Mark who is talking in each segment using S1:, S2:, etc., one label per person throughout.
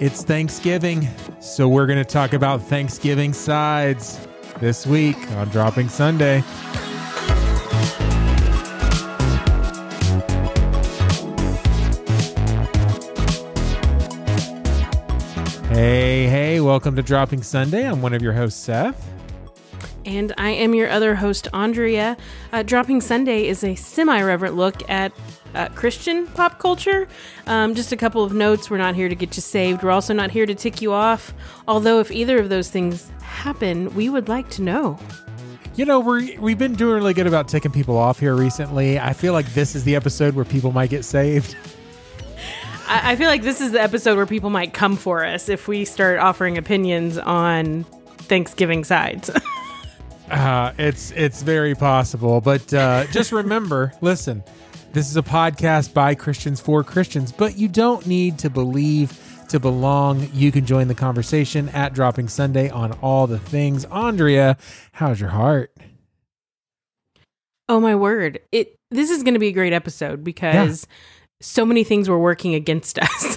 S1: It's Thanksgiving, so we're going to talk about Thanksgiving sides this week on Dropping Sunday. Hey, hey, welcome to Dropping Sunday. I'm one of your hosts, Seth.
S2: And I am your other host, Andrea. Uh, Dropping Sunday is a semi reverent look at uh, Christian pop culture. Um, just a couple of notes. We're not here to get you saved. We're also not here to tick you off. Although, if either of those things happen, we would like to know.
S1: You know, we we've been doing really good about ticking people off here recently. I feel like this is the episode where people might get saved.
S2: I, I feel like this is the episode where people might come for us if we start offering opinions on Thanksgiving sides.
S1: Uh, it's it's very possible, but uh, just remember, listen, this is a podcast by Christians for Christians, but you don't need to believe to belong. You can join the conversation at Dropping Sunday on all the things. Andrea, how's your heart?
S2: oh my word! It this is going to be a great episode because so many things were working against us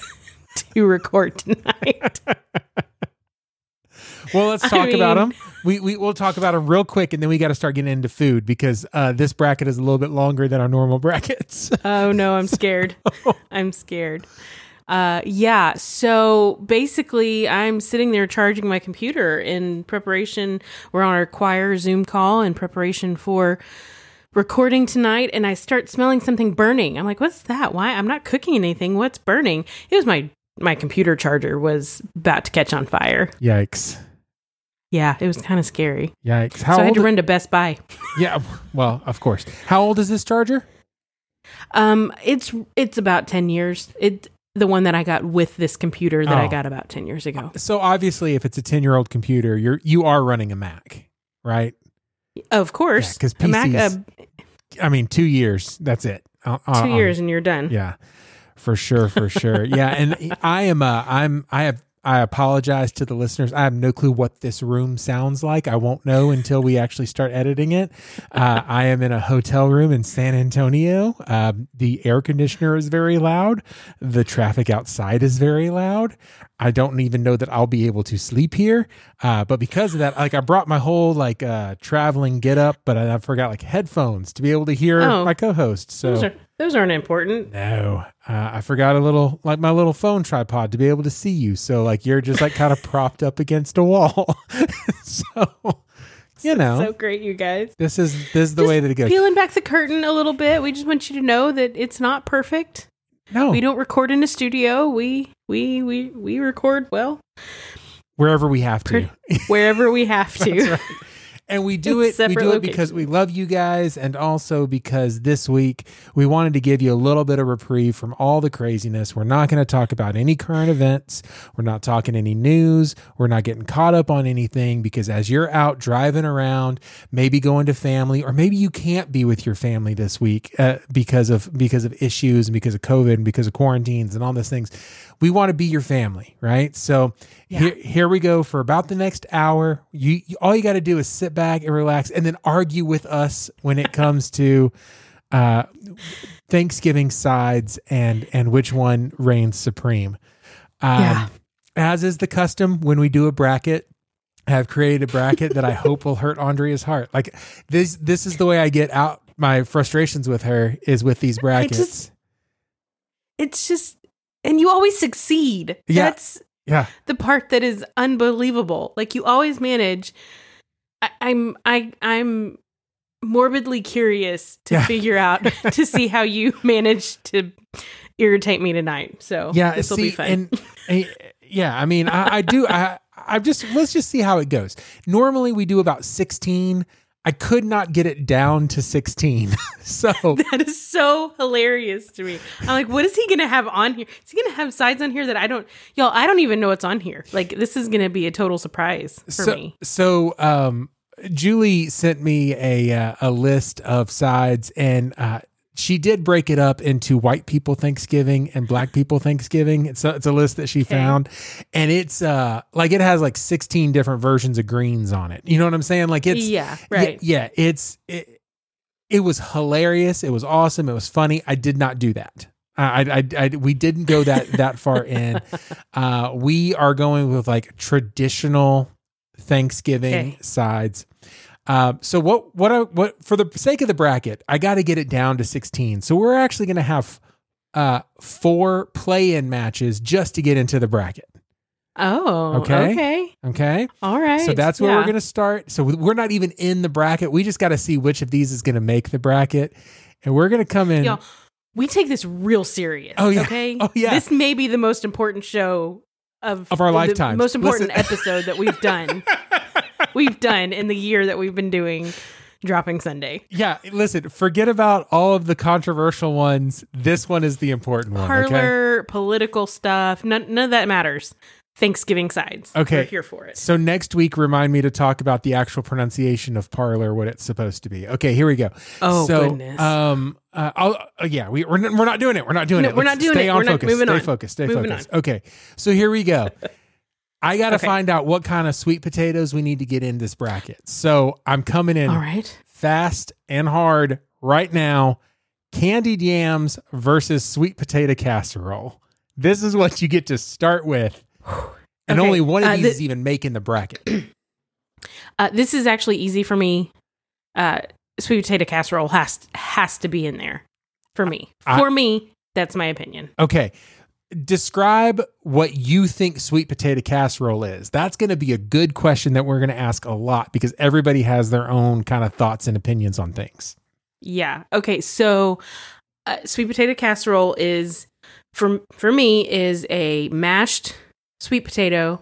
S2: to record tonight.
S1: Well, let's
S2: I
S1: talk about them. We, we we'll talk about them real quick, and then we got to start getting into food because uh, this bracket is a little bit longer than our normal brackets.
S2: Oh no, I'm scared. I'm scared. Uh, yeah. So basically, I'm sitting there charging my computer in preparation. We're on our choir Zoom call in preparation for recording tonight, and I start smelling something burning. I'm like, "What's that? Why? I'm not cooking anything. What's burning?" It was my my computer charger was about to catch on fire.
S1: Yikes!
S2: Yeah, it was kind of scary.
S1: Yikes! How
S2: so I had to run to Best Buy.
S1: yeah. Well, of course. How old is this charger?
S2: Um, it's it's about ten years. It the one that I got with this computer that I
S1: Oh.
S2: got about ten years ago.
S1: So obviously, if it's a ten year old computer, you're you are running a Mac, right?
S2: Of course,
S1: Yeah,
S2: A Mac, uh,
S1: I mean, two years. That's it. Uh, uh,
S2: two
S1: um,
S2: years and you're done.
S1: Yeah, for sure, for sure. yeah, and I am. Uh, I'm. I have. I apologize to the listeners. I have no clue what this room sounds like. I won't know until we actually start editing it. Uh, I am in a hotel room in San Antonio. Um, the air conditioner is very loud. The traffic outside is very loud. I don't even know that I'll be able to sleep here. Uh, but because of that, like I brought my whole like uh, traveling get up, but I, I forgot like headphones to be able to hear
S2: Oh.
S1: my co-host. So
S2: Those, are, those aren't important.
S1: no, uh, I forgot a little, like my little phone tripod to be able to see you. So like you're just like kind of propped up against a wall. so you know,
S2: So great, you guys.
S1: this is this is the
S2: Just
S1: way that it goes.
S2: Peeling back the curtain a little bit. We just want you to know that it's not perfect.
S1: no,
S2: We don't record in a studio. We we we we record well
S1: wherever we have to,
S2: wherever we have to.
S1: And we do it. We do it because we love you guys, and also because this week we wanted to give you a little bit of reprieve from all the craziness. We're not going to talk about any current events. We're not talking any news. We're not getting caught up on anything because as you're out driving around, maybe going to family, or maybe you can't be with your family this week uh, because of because of issues and because of COVID and because of quarantines and all those things. We want to be your family, right? So here, here we go for about the next hour. You, you all you got to do is sit back and relax, and then argue with us when it comes to uh, Thanksgiving sides and and which one reigns supreme. Um,
S2: Yeah.
S1: As is the custom when we do a bracket, I have created a bracket that I hope will hurt Andrea's heart. Like this, this is the way I get out my frustrations with her is with these brackets.
S2: just- It's just and you always succeed.
S1: Yeah.
S2: That's
S1: yeah,
S2: the part that is unbelievable. Like you always manage. I, I'm I I'm morbidly curious to
S1: Yeah.
S2: figure out to see how you manage to irritate me tonight. So
S1: yeah.
S2: this will be fun.
S1: And uh, yeah, I mean, I, I do. I I just let's just see how it goes. Normally we do about sixteen. I could not get it down to sixteen. so
S2: that is so hilarious to me. I'm like, what is he gonna have on here? Is he gonna have sides on here that I don't y'all, I don't even know what's on here. Like this is gonna be a total surprise for
S1: so,
S2: me.
S1: So, um, Julie sent me a uh, a list of sides, and uh, she did break it up into white people Thanksgiving and black people Thanksgiving. It's a, it's a list that she found, and it's uh like it has like sixteen different versions of greens on it. You know what I'm saying? Like it's
S2: yeah,
S1: yeah,
S2: right.
S1: Yeah, it's it, it was hilarious. It was awesome. It was funny. I did not do that. I, I, I, we didn't go that that far in. Uh, we are going with like traditional Thanksgiving
S2: Okay.
S1: sides. Uh, so what what I, what for the sake of the bracket, I got to get it down to 16. So we're actually going to have uh, four play-in matches just to get into the bracket.
S2: Oh,
S1: Okay.
S2: okay.
S1: Okay,
S2: All right.
S1: so that's where
S2: Yeah.
S1: we're going to start. So we're not even in the bracket. We just got to see which of these is going to make the bracket, and we're going to come in.
S2: Y'all, we take this real serious.
S1: Oh, yeah.
S2: Okay.
S1: Oh, yeah.
S2: This may be the most important show of
S1: Of our lifetime.
S2: Most important
S1: Listen.
S2: episode that we've done. we've done in the year that we've been doing dropping Sunday.
S1: Yeah, listen, forget about all of the controversial ones. This one is the important one. Okay.
S2: Parler, political stuff. None, none of that matters. Thanksgiving sides.
S1: Okay.
S2: We're here for it.
S1: So next week, remind me to talk about the actual pronunciation of Parler, what it's supposed to be. Okay, here we go.
S2: Oh,
S1: so,
S2: goodness.
S1: Um. Uh, I'll, uh, yeah, we we're, we're not doing it. We're not doing
S2: No,
S1: it.
S2: we're
S1: Let's
S2: not doing
S1: stay
S2: it.
S1: On
S2: We're not-
S1: focus.
S2: moving
S1: stay
S2: on.
S1: focused. Stay
S2: Moving
S1: focused. Okay. So here we go. I got to
S2: Okay.
S1: find out what kind of sweet potatoes we need to get in this bracket. So I'm coming in
S2: All right.
S1: fast and hard right now. Candied yams versus sweet potato casserole. This is what you get to start with. And
S2: Okay,
S1: only one of
S2: uh,
S1: these
S2: thi-
S1: is even making the bracket.
S2: Uh, this is actually easy for me. Uh, sweet potato casserole has has to be in there for me.
S1: I-
S2: for me, that's my opinion.
S1: Okay. Describe what you think sweet potato casserole is. That's going to be a good question that we're going to ask a lot because everybody has their own kind of thoughts and opinions on things.
S2: Yeah. Okay. So, uh, sweet potato casserole is for for me is a mashed sweet potato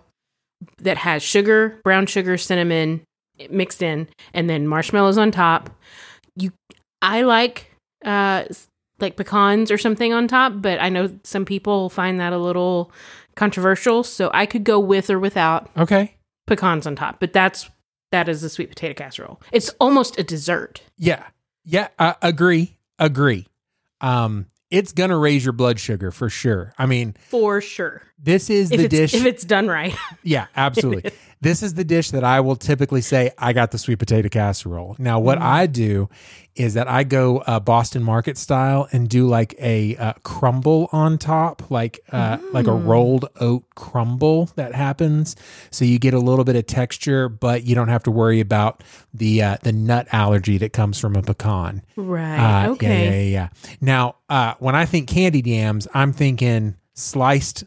S2: that has sugar, brown sugar, cinnamon mixed in, and then marshmallows on top. You, I like uh like pecans or something on top, but I know some people find that a little controversial. So I could go with or without
S1: Okay.
S2: pecans on top, but that's that is a sweet potato casserole. It's almost a dessert.
S1: Yeah. Yeah. Uh, agree. Agree. Um, it's going to raise your blood sugar for sure. I mean,
S2: For sure.
S1: this is
S2: If
S1: the dish.
S2: if it's done right.
S1: Yeah, absolutely. this is the dish that I will typically say I got the sweet potato casserole. Now, what I do is that I go uh, Boston Market style and do like a uh, crumble on top, like uh, like a rolled oat crumble that happens. So you get a little bit of texture, but you don't have to worry about the uh, the nut allergy that comes from a pecan.
S2: Right.
S1: Uh,
S2: okay.
S1: Yeah, yeah, yeah. Now, uh, when I think candied yams, I'm thinking sliced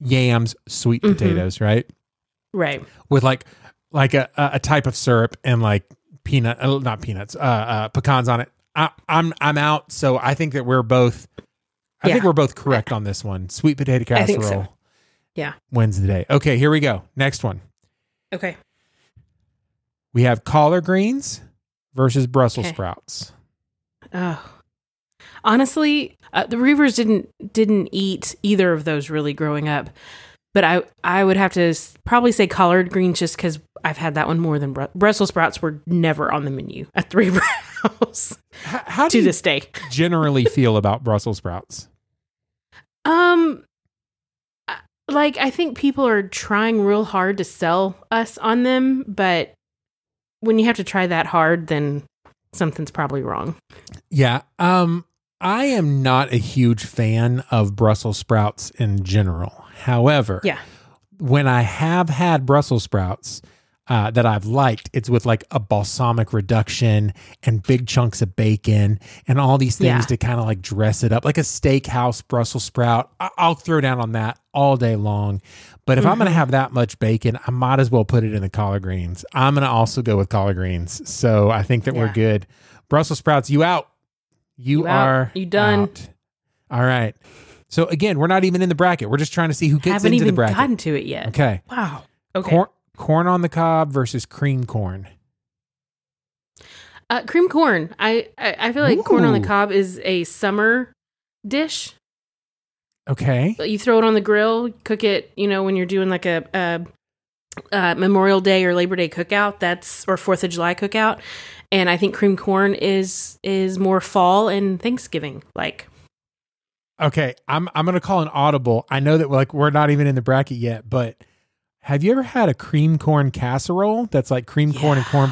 S1: yams, sweet
S2: Mhm.
S1: potatoes, right?
S2: Right.
S1: With like like a, a type of syrup and like peanut, uh, not peanuts, uh, uh, pecans on it. I, I'm I'm out. So I think that we're both. I think we're both correct on this one. Sweet potato casserole.
S2: so. Yeah.
S1: Wins the day. Okay, here we go. Next one.
S2: Okay.
S1: We have collard greens versus Brussels
S2: Okay.
S1: sprouts.
S2: Oh. Honestly, uh, the Reavers didn't didn't eat either of those really growing up, but I I would have to probably say collard greens just because I've had that one more than Bru- Brussels sprouts were never on the menu at Three
S1: H- how do
S2: to
S1: you
S2: this day.
S1: generally feel about Brussels sprouts?
S2: Um, like I think people are trying real hard to sell us on them, but when you have to try that hard, then something's probably wrong.
S1: Yeah. Um, I am not a huge fan of Brussels sprouts in general. However,
S2: Yeah.
S1: when I have had Brussels sprouts uh, that I've liked, it's with like a balsamic reduction and big chunks of bacon and all these things
S2: Yeah.
S1: to kind of like dress it up, like a steakhouse Brussels sprout. I- I'll throw down on that all day long. But if I'm going to have that much bacon, I might as well put it in the collard greens. I'm going to also go with collard greens. So I think that we're good. Brussels sprouts, you out. You,
S2: You out.
S1: are
S2: You done.
S1: out. All right. So again, we're not even in the bracket. We're just trying to see who gets
S2: Haven't
S1: into
S2: even
S1: the bracket.
S2: gotten to it yet.
S1: Okay.
S2: Wow. Okay.
S1: Corn, corn on the cob versus cream corn.
S2: Uh, cream corn. I, I I feel like corn on the cob is a summer dish.
S1: Okay.
S2: You throw it on the grill, cook it. You know when you're doing like a, a, uh Memorial Day or Labor Day cookout. That's or Fourth of July cookout. And I think cream corn is is more fall and Thanksgiving. Like
S1: Okay. I'm I'm gonna call an audible. I know that like we're not even in the bracket yet, but have you ever had a cream corn casserole that's like cream corn and corn?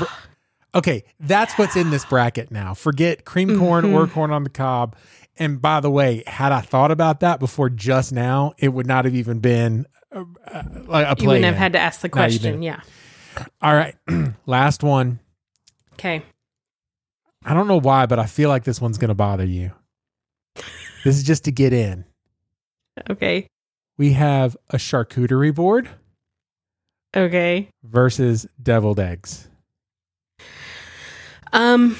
S1: Okay, that's what's in this bracket now. Forget cream corn or corn on the cob. and by the way, had I thought about that before just now, it would not have even been uh, uh, like a play.
S2: You wouldn't have had to ask the question.
S1: didn't.
S2: yeah.
S1: All right, last one.
S2: Okay.
S1: I don't know why, but I feel like this one's going to bother you. This is just to get in.
S2: Okay.
S1: We have a charcuterie board
S2: Okay.
S1: versus deviled eggs.
S2: Um.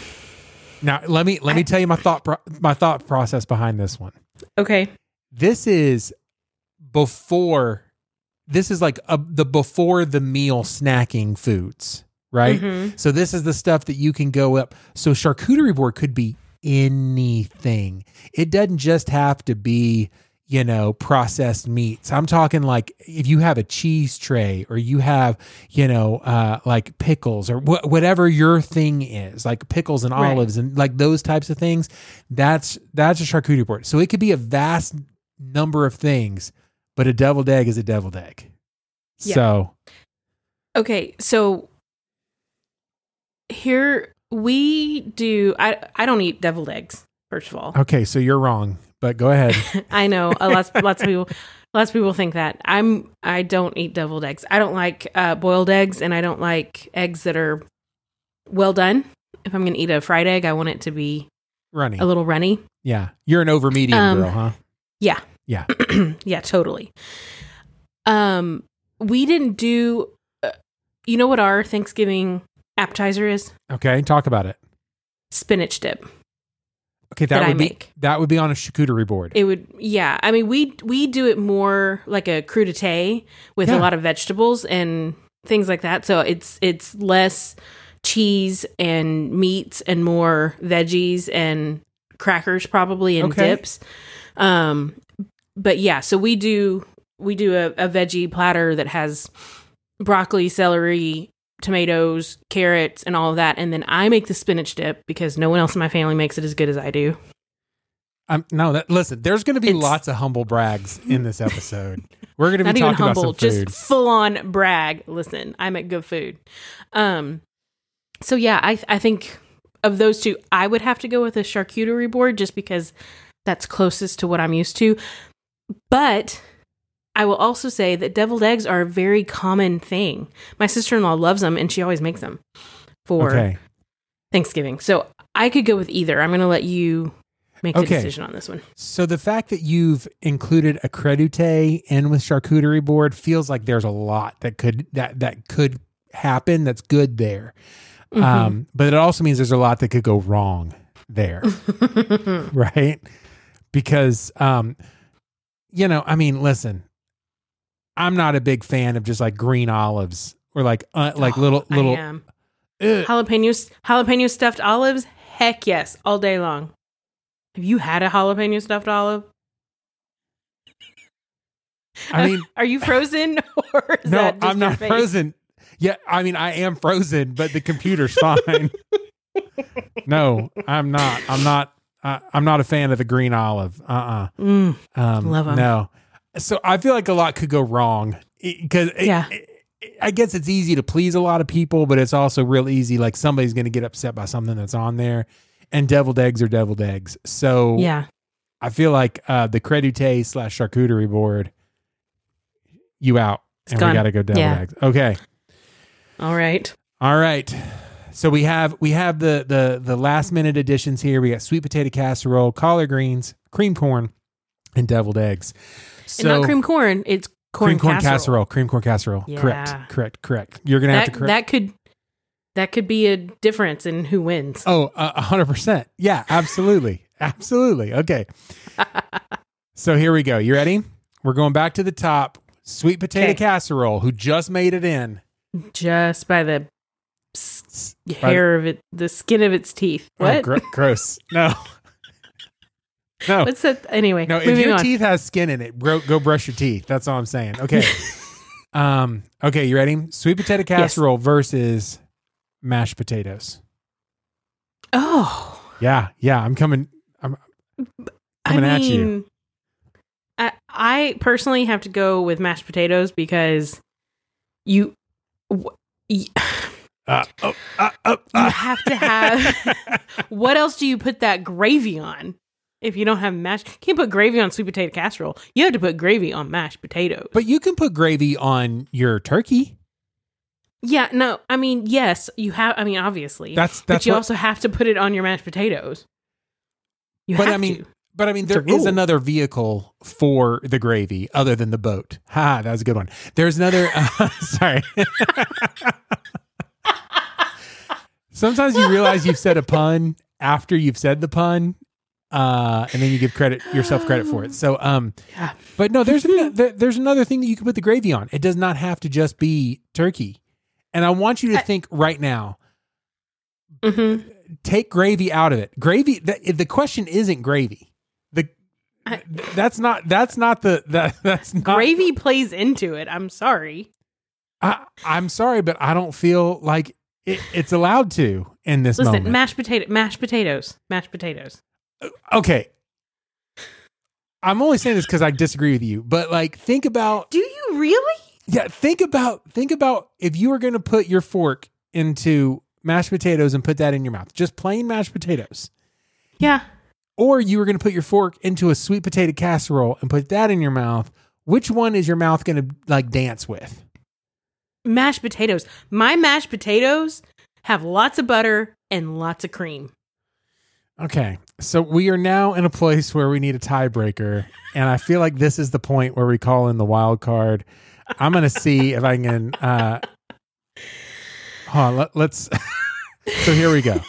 S1: Now, let me let me
S2: I-
S1: tell you my thought pro- my thought process behind this one.
S2: Okay.
S1: This is before this is like a, the before the meal snacking foods, right?
S2: Mhm.
S1: So this is the stuff that you can go up. So charcuterie board could be anything. It doesn't just have to be, you know, processed meats. I'm talking like if you have a cheese tray or you have, you know, uh, like pickles or wh- whatever your thing is, like pickles and
S2: Right.
S1: olives and like those types of things. That's that's a charcuterie board. So it could be a vast number of things, but a deviled egg is a deviled egg.
S2: Yeah.
S1: So
S2: Okay. So here we do. I I don't eat deviled eggs. First of all,
S1: okay, so you're wrong, but go ahead.
S2: I know a lots lots of people lots of people think that I'm I don't eat deviled eggs. I don't like uh, boiled eggs, and I don't like eggs that are well done. If I'm going to eat a fried egg, I want it to be
S1: runny,
S2: a little runny.
S1: Yeah. You're an over medium
S2: Um,
S1: girl, huh?
S2: Yeah.
S1: Yeah.
S2: yeah, totally. Um, we didn't do. Uh, you know what our Thanksgiving appetizer is?
S1: Okay. Talk about it.
S2: Spinach dip.
S1: Okay. That,
S2: That I
S1: would be
S2: make.
S1: that would be on a charcuterie board.
S2: It would, yeah. I mean, we we do it more like a crudité with
S1: Yeah.
S2: a lot of vegetables and things like that. So it's it's less cheese and meats and more veggies and crackers probably and
S1: Okay.
S2: dips. Um, but yeah, so we do we do a, a veggie platter that has broccoli, celery, tomatoes, carrots, and all of that, and then I make the spinach dip because no one else in my family makes it as good as I do.
S1: Um, no, that listen. There's going to be
S2: It's-
S1: lots of humble brags in this episode. We're going to be talking
S2: humble,
S1: about some
S2: just
S1: food.
S2: full on brag. Listen, I make good food. Um, so yeah, I I think of those two, I would have to go with a charcuterie board just because that's closest to what I'm used to. But I will also say that deviled eggs are a very common thing. My sister in law loves them, and she always makes them for
S1: Okay.
S2: Thanksgiving. So I could go with either. I'm going to let you make the decision on this one.
S1: So the fact that you've included a crudité in with charcuterie board feels like there's a lot that could that that could happen. That's good there.
S2: Mm-hmm.
S1: Um, but it also means there's a lot that could go wrong there. right? Because um you know, I mean, listen. I'm not a big fan of just like green olives or like uh, like little
S2: I
S1: little
S2: am.
S1: Ugh.
S2: Jalapeno stuffed olives? Heck yes, all day long. Have you had a jalapeno stuffed olive?
S1: I mean,
S2: Are you frozen or is
S1: no, I'm not
S2: face?
S1: frozen. Yeah, I mean, I am frozen, but the computer's fine. no, I'm not. I'm not. Uh, I'm not a fan of the green olive. Uh.
S2: Mm,
S1: uh Um,
S2: Love 'em.
S1: No. So I feel like a lot could go wrong because
S2: Yeah.
S1: I guess it's easy to please a lot of people, but it's also real easy. Like somebody's going to get upset by something that's on there, and deviled eggs are deviled eggs. So
S2: yeah.
S1: I feel like uh, the crudité slash charcuterie board, you out, and
S2: gone.
S1: we got to go deviled
S2: Yeah.
S1: eggs. Okay.
S2: All right.
S1: All right. So we have we have the the the last minute additions here. We got sweet potato casserole, collard greens, cream corn, and deviled eggs. So
S2: and not cream corn, it's corn,
S1: cream corn
S2: casserole.
S1: casserole. cream corn casserole.
S2: Yeah.
S1: Correct, correct, correct. You're gonna have to correct.
S2: that could that could be a difference in who wins.
S1: oh, a hundred percent. Yeah, absolutely, absolutely. Okay. so here we go. You ready? We're going back to the top. Sweet potato
S2: Okay.
S1: casserole. Who just made it in?
S2: Just by the s-
S1: By the-
S2: hair of it, the skin of its teeth.
S1: Oh,
S2: What?
S1: gross. No. No.
S2: What's that? Anyway,
S1: No, if your
S2: on.
S1: teeth has skin in it, go, go brush your teeth. That's all I'm saying. Okay. um. Okay, you ready? Sweet potato casserole versus mashed potatoes.
S2: oh,
S1: Yeah, yeah. I'm coming. I'm coming
S2: I
S1: at you.
S2: I, I personally have to go with mashed potatoes because you w- y-
S1: Uh, oh, uh, uh,
S2: you
S1: uh.
S2: have to have. what else do you put that gravy on? If you don't have mashed, You can't put gravy on sweet potato casserole. You have to put gravy on mashed potatoes.
S1: But you can put gravy on your turkey.
S2: yeah, no, I mean, yes, you have. I mean, obviously,
S1: That's that's.
S2: but you
S1: what,
S2: also have to put it on your mashed potatoes. You
S1: But
S2: have
S1: I mean,
S2: to.
S1: but I mean, there is another vehicle for the gravy other than the boat. Ha, that was a good one. There's another. Uh, sorry. Sometimes you realize you've said a pun after you've said the pun, uh, and then you give credit yourself credit for it. So, um,
S2: Yeah.
S1: but no, there's there's another thing that you can put the gravy on. It does not have to just be turkey. And I want you to
S2: I-
S1: think right now.
S2: Mhm.
S1: take gravy out of it. Gravy. The, the question isn't gravy. The
S2: I-
S1: that's not that's not the that that's not.
S2: gravy plays into it. I'm sorry.
S1: I, I'm sorry, but I don't feel like it, it's allowed to in this
S2: Listen,
S1: moment.
S2: mashed potato, mashed potatoes, mashed potatoes.
S1: Uh, okay. I'm only saying this because I disagree with you, but like, think about
S2: Do you really?
S1: yeah, think about think about if you were going to put your fork into mashed potatoes and put that in your mouth, just plain mashed potatoes.
S2: Yeah.
S1: or you were going to put your fork into a sweet potato casserole and put that in your mouth, which one is your mouth going to like dance with?
S2: Mashed potatoes. My mashed potatoes have lots of butter and lots of cream.
S1: Okay. So we are now in a place where we need a tiebreaker. And I feel like this is the point where we call in the wild card. I'm going to see if I can. Uh, hold on. Let, let's. so here we go.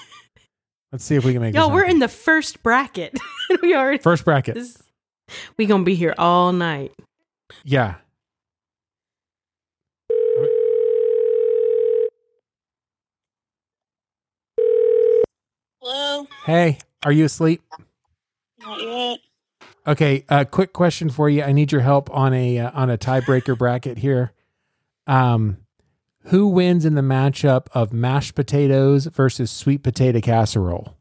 S1: Let's see if we can make
S2: Y'all,
S1: this
S2: we're in the first bracket. we already.
S1: first bracket.
S2: This, we gonna be here all night.
S1: Yeah.
S3: Hello?
S1: Hey, are you asleep?
S3: Not yet.
S1: Okay, a quick question for you. I need your help on a uh, on a tiebreaker bracket here. Um, who wins in the matchup of mashed potatoes versus sweet potato casserole?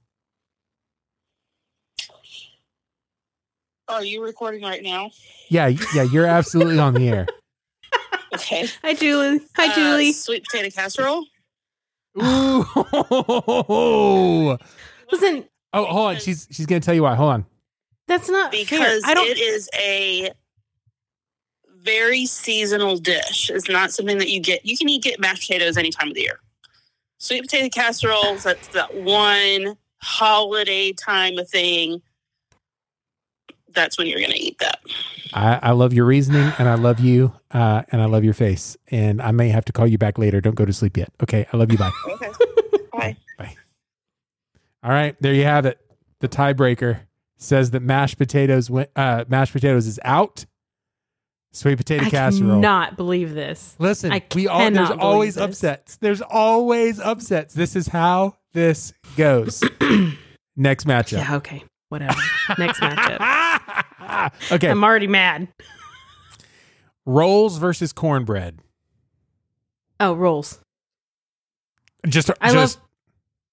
S3: Oh, are you recording right now?
S1: Yeah, yeah, you're absolutely on the air.
S3: Okay.
S2: Hi, Julie. Hi,
S3: Uh,
S2: Julie.
S3: Sweet potato casserole?
S1: Ooh. oh,
S2: Listen,
S1: hold on. She's she's gonna tell you why. Hold on.
S2: that's not fair.
S3: Because
S2: I don't.
S3: it is a very seasonal dish. It's not something that you get. You can eat get mashed potatoes any time of the year. Sweet potato casseroles, that's that one holiday time of thing. That's when you're going to eat that.
S1: I, I love your reasoning and I love you uh, and I love your face. And I may have to call you back later. Don't go to sleep yet. Okay. I love you. Bye.
S3: Okay.
S1: All right, there you have it. The tiebreaker says that mashed potatoes win, uh, mashed potatoes is out. Sweet potato casserole.
S2: I
S1: casserole.
S2: cannot believe this.
S1: Listen,
S2: I
S1: we all there's always
S2: this.
S1: upsets. There's always upsets. This is how this goes. Next matchup.
S2: Yeah. Okay. Whatever. Next matchup.
S1: okay,
S2: I'm already mad.
S1: rolls versus cornbread.
S2: Oh, rolls.
S1: Just,
S2: I
S1: just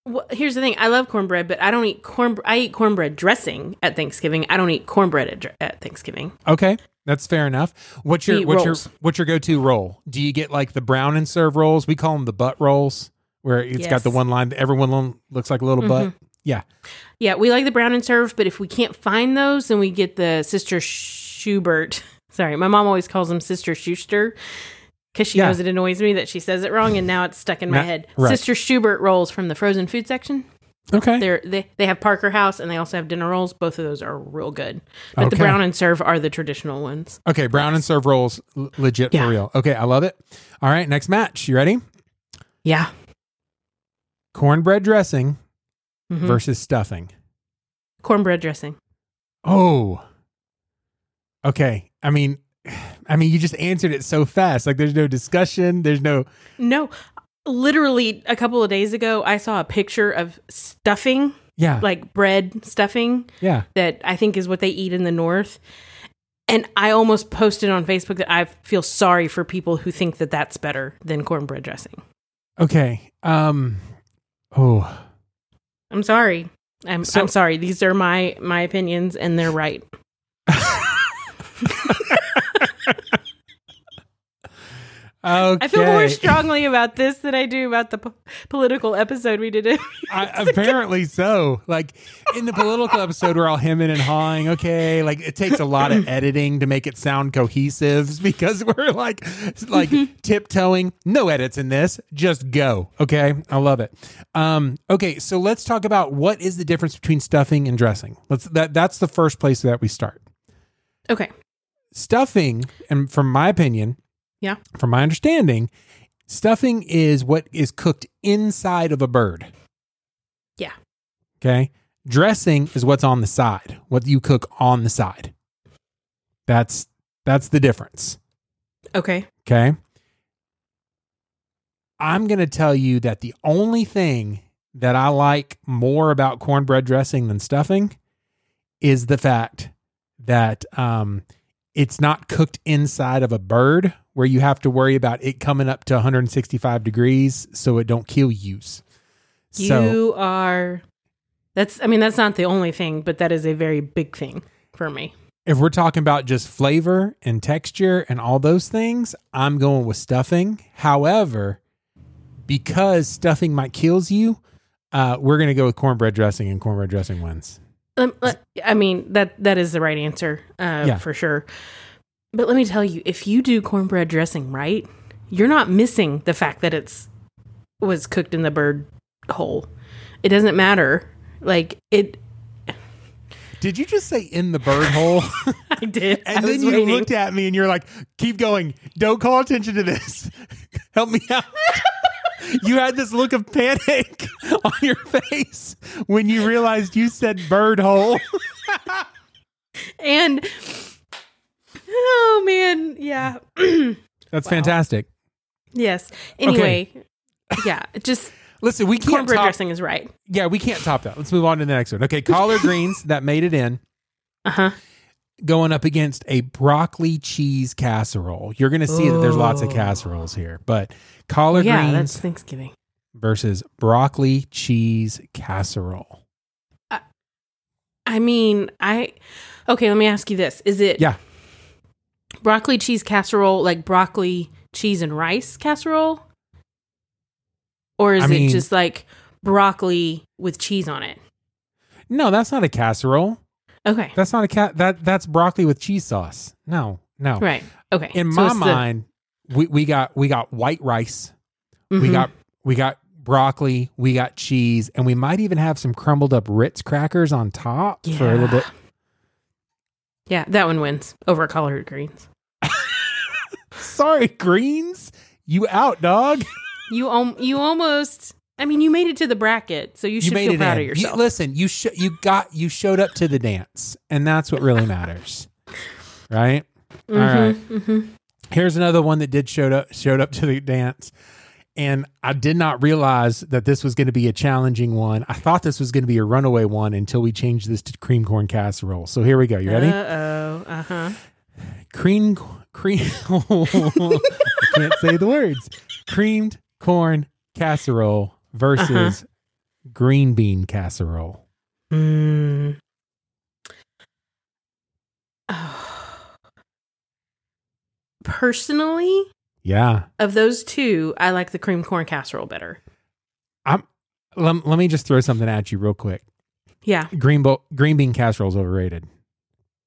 S2: Well, here's the thing. I love cornbread, but I don't eat corn. I eat cornbread dressing at Thanksgiving. I don't eat cornbread at, dr- at Thanksgiving.
S1: Okay, that's fair enough. What's your what's
S2: rolls.
S1: your what's your go to roll? Do you get like the brown and serve rolls? We call them the butt rolls, where it's got the one line. Every one looks like a little butt. Mm-hmm. Yeah.
S2: Yeah, we like the brown and serve, but if we can't find those, then we get the Sister Schubert. Sorry, my mom always calls them Sister Schuster because she
S1: Yeah.
S2: knows it annoys me that she says it wrong, and now it's stuck in my
S1: Ma-
S2: head.
S1: right.
S2: Sister Schubert rolls from the frozen food section.
S1: Okay.
S2: They're, they they have Parker House, and they also have dinner rolls. Both of those are real good, but the brown and serve are the traditional ones.
S1: Okay. Brown and serve rolls, l- legit
S2: Yeah.
S1: for real. Okay, I love it. All right, next match. You ready?
S2: Yeah.
S1: Cornbread dressing
S2: Mhm.
S1: versus stuffing.
S2: cornbread dressing.
S1: Oh. Okay. I mean, I mean, you just answered it so fast. Like, there's no discussion. There's no.
S2: No, literally a couple of days ago, I saw a picture of stuffing,
S1: Yeah.
S2: like bread stuffing,
S1: yeah.
S2: that I think is what they eat in the North. And I almost posted on Facebook that I feel sorry for people who think that that's better than cornbread dressing.
S1: Okay. Um. Oh.
S2: I'm sorry. I'm,
S1: So-
S2: I'm sorry. These are my my opinions, and they're right.
S1: Okay.
S2: I feel more strongly about this than I do about the po- political episode we did.
S1: I, apparently so. Like in the political episode, we're all hemming and hawing. Okay, like it takes a lot of editing to make it sound cohesive because we're like, like tiptoeing. No edits in this. Just go. Okay, I love it. Um, okay, so let's talk about what is the difference between stuffing and dressing. Let's that that's the first place that we start.
S2: okay.
S1: Stuffing, and from my opinion,
S2: Yeah.
S1: from my understanding, stuffing is what is cooked inside of a bird.
S2: Yeah.
S1: Okay. Dressing is what's on the side, what you cook on the side. That's that's the difference.
S2: Okay.
S1: Okay. I'm going to tell you that the only thing that I like more about cornbread dressing than stuffing is the fact that um, it's not cooked inside of a bird where you have to worry about it coming up to 165 degrees so it don't kill yous.
S2: You
S1: So
S2: are. That's. I mean, that's not the only thing, but that is a very big thing for me.
S1: if we're talking about just flavor and texture and all those things, I'm going with stuffing. However, because stuffing might kills you, uh, we're going to go with cornbread dressing, and cornbread dressing wins.
S2: Um, I mean that that is the right answer uh,
S1: Yeah.
S2: for sure. But let me tell you, if you do cornbread dressing right, you're not missing the fact that it's was cooked in the bird hole. It doesn't matter. Like it,
S1: Did you just say in the bird hole?
S2: I did.
S1: and
S2: I
S1: then you
S2: waiting.
S1: looked at me and you're like, keep going. Don't call attention to this. Help me out. you had this look of panic on your face when you realized you said bird hole.
S2: and oh man, yeah,
S1: That's fantastic.
S2: yes. Anyway, yeah, just
S1: Listen, we can't
S2: cornbread
S1: top,
S2: dressing is right.
S1: Yeah, we can't top that. Let's move on to the next one. Okay, collard greens that made it in
S2: Uh huh.
S1: going up against a broccoli cheese casserole. You're going to see that there's lots of casseroles here, but collard
S2: Yeah,
S1: greens
S2: that's Thanksgiving.
S1: versus broccoli cheese casserole.
S2: I mean, I okay. Let me ask you this: Is it
S1: Yeah.
S2: Broccoli cheese casserole, like broccoli cheese and rice casserole, or is
S1: I
S2: it
S1: mean-
S2: just like broccoli with cheese on it?
S1: No, that's not a casserole.
S2: Okay,
S1: That's not a cat. That that's broccoli with cheese sauce. No, no.
S2: right. Okay.
S1: In
S2: So
S1: my
S2: it's the-
S1: mind, we, we got we got white rice. We
S2: Mhm.
S1: got we got broccoli. We got cheese, and we might even have some crumbled up Ritz crackers on top for a little bit.
S2: yeah, that one wins over collard greens.
S1: Sorry, greens. You out, dog.
S2: You um, you almost. I mean, you made it to the bracket, so you should feel proud
S1: in.
S2: of
S1: You-
S2: yourself.
S1: listen, you sh- you got you showed up to the dance, and that's what really matters, right? All right.
S2: Mhm.
S1: Here's another one that did showed up showed up to the dance. And I did not realize that this was going to be a challenging one. I thought this was going to be a runaway one until we changed this to cream corn casserole. So here we go. You ready?
S2: Uh oh. Uh huh.
S1: Cream cream I can't say the words. Creamed corn casserole versus green bean casserole.
S2: Mm. Personally,
S1: Yeah.
S2: of those two, I like the cream corn casserole better.
S1: I'm let, let me just throw something at you real quick.
S2: Yeah,
S1: Green bo- green bean casserole is overrated.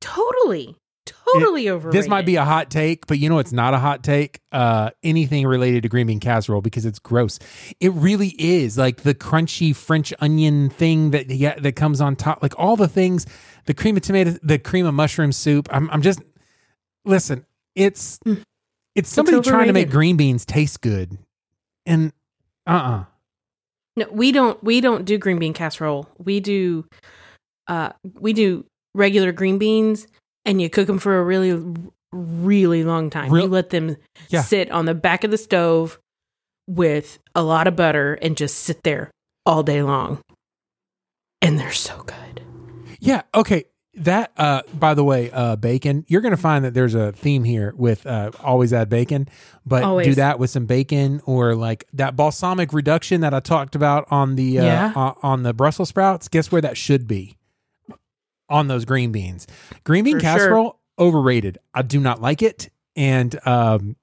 S2: totally, totally overrated.
S1: This might be a hot take, but you know it's not a hot take. Uh, anything related to green bean casserole because it's gross. It really is like the crunchy French onion thing that yeah, that comes on top. Like all the things, the cream of tomato, the cream of mushroom soup. I'm I'm just listen. It's
S2: Mm.
S1: it's somebody trying to make green beans taste good, and uh uh
S2: no. We don't. We don't do green bean casserole. We do. Uh, we do regular green beans, and you cook them for a really, really long time.
S1: Real-
S2: you let them
S1: Yeah.
S2: sit on the back of the stove with a lot of butter and just sit there all day long, and they're so good.
S1: Yeah. Okay. That, uh, by the way, uh, bacon, you're going to find that there's a theme here with, uh, always add bacon, but do that with some bacon or like that balsamic reduction that I talked about on the, uh,
S2: Yeah.
S1: on the Brussels sprouts. Guess where that should be on those green beans. Green bean
S2: For sure.
S1: casserole, overrated. I do not like it. And, um,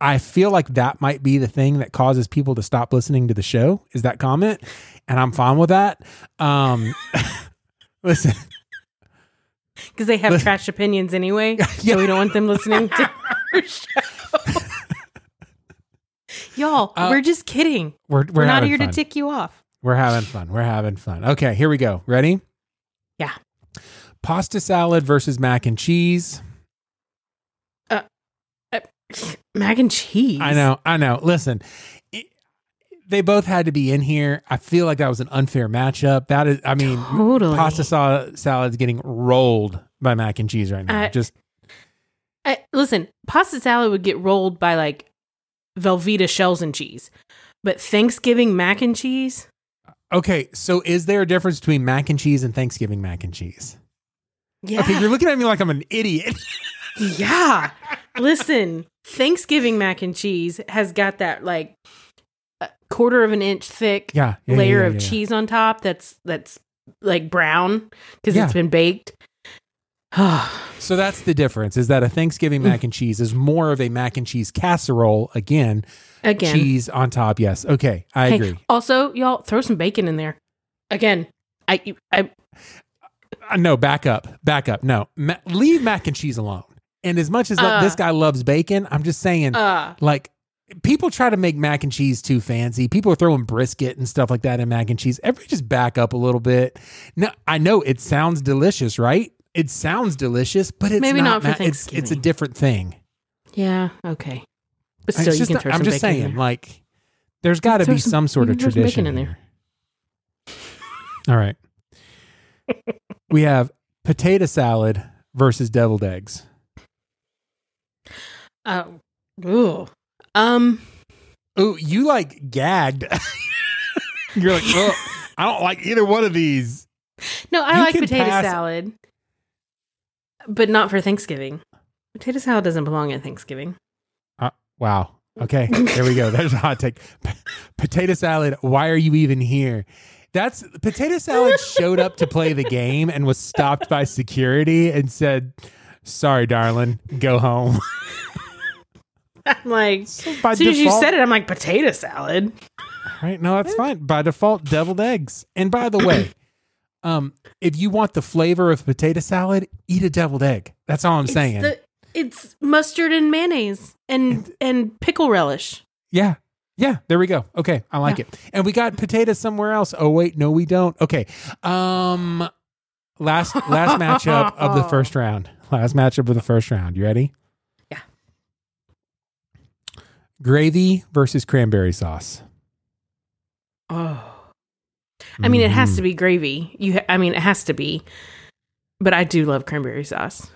S1: I feel like that might be the thing that causes people to stop listening to the show is that comment. And I'm fine with that. Um, listen,
S2: Because they have
S1: Listen-
S2: trash opinions anyway.
S1: Yeah.
S2: So we don't want them listening to our show. Y'all,
S1: Uh,
S2: we're just kidding.
S1: we're, we're,
S2: We're, not here
S1: fun.
S2: to tick you off.
S1: We're having fun. We're having fun. Okay, here we go. Ready? Pasta salad versus mac and cheese.
S2: Uh, uh, mac and cheese.
S1: I know. I know. Listen, it- they both had to be in here. I feel like that was an unfair matchup. That is, I mean,
S2: Totally.
S1: pasta sa- salad's getting rolled by mac and cheese right now. Just
S2: I, listen, pasta salad would get rolled by like Velveeta shells and cheese. But Thanksgiving mac and cheese?
S1: okay. So, is there a difference between mac and cheese and Thanksgiving mac and cheese?
S2: Yeah.
S1: Okay, you're looking at me like I'm an idiot.
S2: Yeah. Listen, Thanksgiving mac and cheese has got that like a quarter of an inch thick
S1: yeah, yeah,
S2: layer
S1: yeah,
S2: of
S1: yeah, yeah.
S2: cheese on top that's that's like brown because it's been baked.
S1: So that's the difference. Is that a Thanksgiving mm. mac and cheese is more of a mac and cheese casserole again,
S2: Again.
S1: cheese on top. Yes. Okay, I
S2: Hey,
S1: agree.
S2: Also, y'all throw some bacon in there. Again, I I
S1: no, back up, back up. No, ma- leave mac and cheese alone. And as much as
S2: Uh.
S1: this guy loves bacon, I'm just saying,
S2: uh
S1: like, people try to make mac and cheese too fancy. People are throwing brisket and stuff like that in mac and cheese. Everybody just back up a little bit. Now, I know it sounds delicious, right? It sounds delicious, but it's
S2: Maybe not for
S1: ma- it's, it's a different thing.
S2: yeah, okay. But still, you can throw
S1: I'm
S2: some
S1: just
S2: bacon in
S1: saying,
S2: there.
S1: like, there's got to be
S2: some-
S1: some sort of
S2: can some bacon
S1: tradition
S2: in there.
S1: All right. We have potato salad versus deviled eggs.
S2: Oh, ooh. Um,
S1: Oh, you like gagged. You're like, oh, I don't like either one of these.
S2: no, I
S1: You
S2: like potato
S1: pass-
S2: salad, but not for Thanksgiving. Potato salad doesn't belong at Thanksgiving.
S1: Wow. Okay, there we go. There's a hot take. P- potato salad. Why are you even here? That's potato salad showed up to play the game and was stopped by security and said, "Sorry, darling, go home."
S2: I'm like,
S1: by
S2: as soon as you said it, I'm like potato salad.
S1: Right? No, that's fine. By default, deviled eggs. And by the way, um, if you want the flavor of potato salad, eat a deviled egg. That's all I'm
S2: It's
S1: saying.
S2: the- it's mustard and mayonnaise and and pickle relish.
S1: yeah. Yeah, there we go. Okay, I like
S2: Yeah.
S1: it. And we got potatoes somewhere else. Oh wait, no we don't. Okay. Um last last matchup of the first round. Last matchup of the first round. You ready?
S2: Yeah.
S1: Gravy versus cranberry sauce.
S2: Oh, I mean, it has to be gravy. You, ha- I mean, it has to be. But I do love cranberry sauce.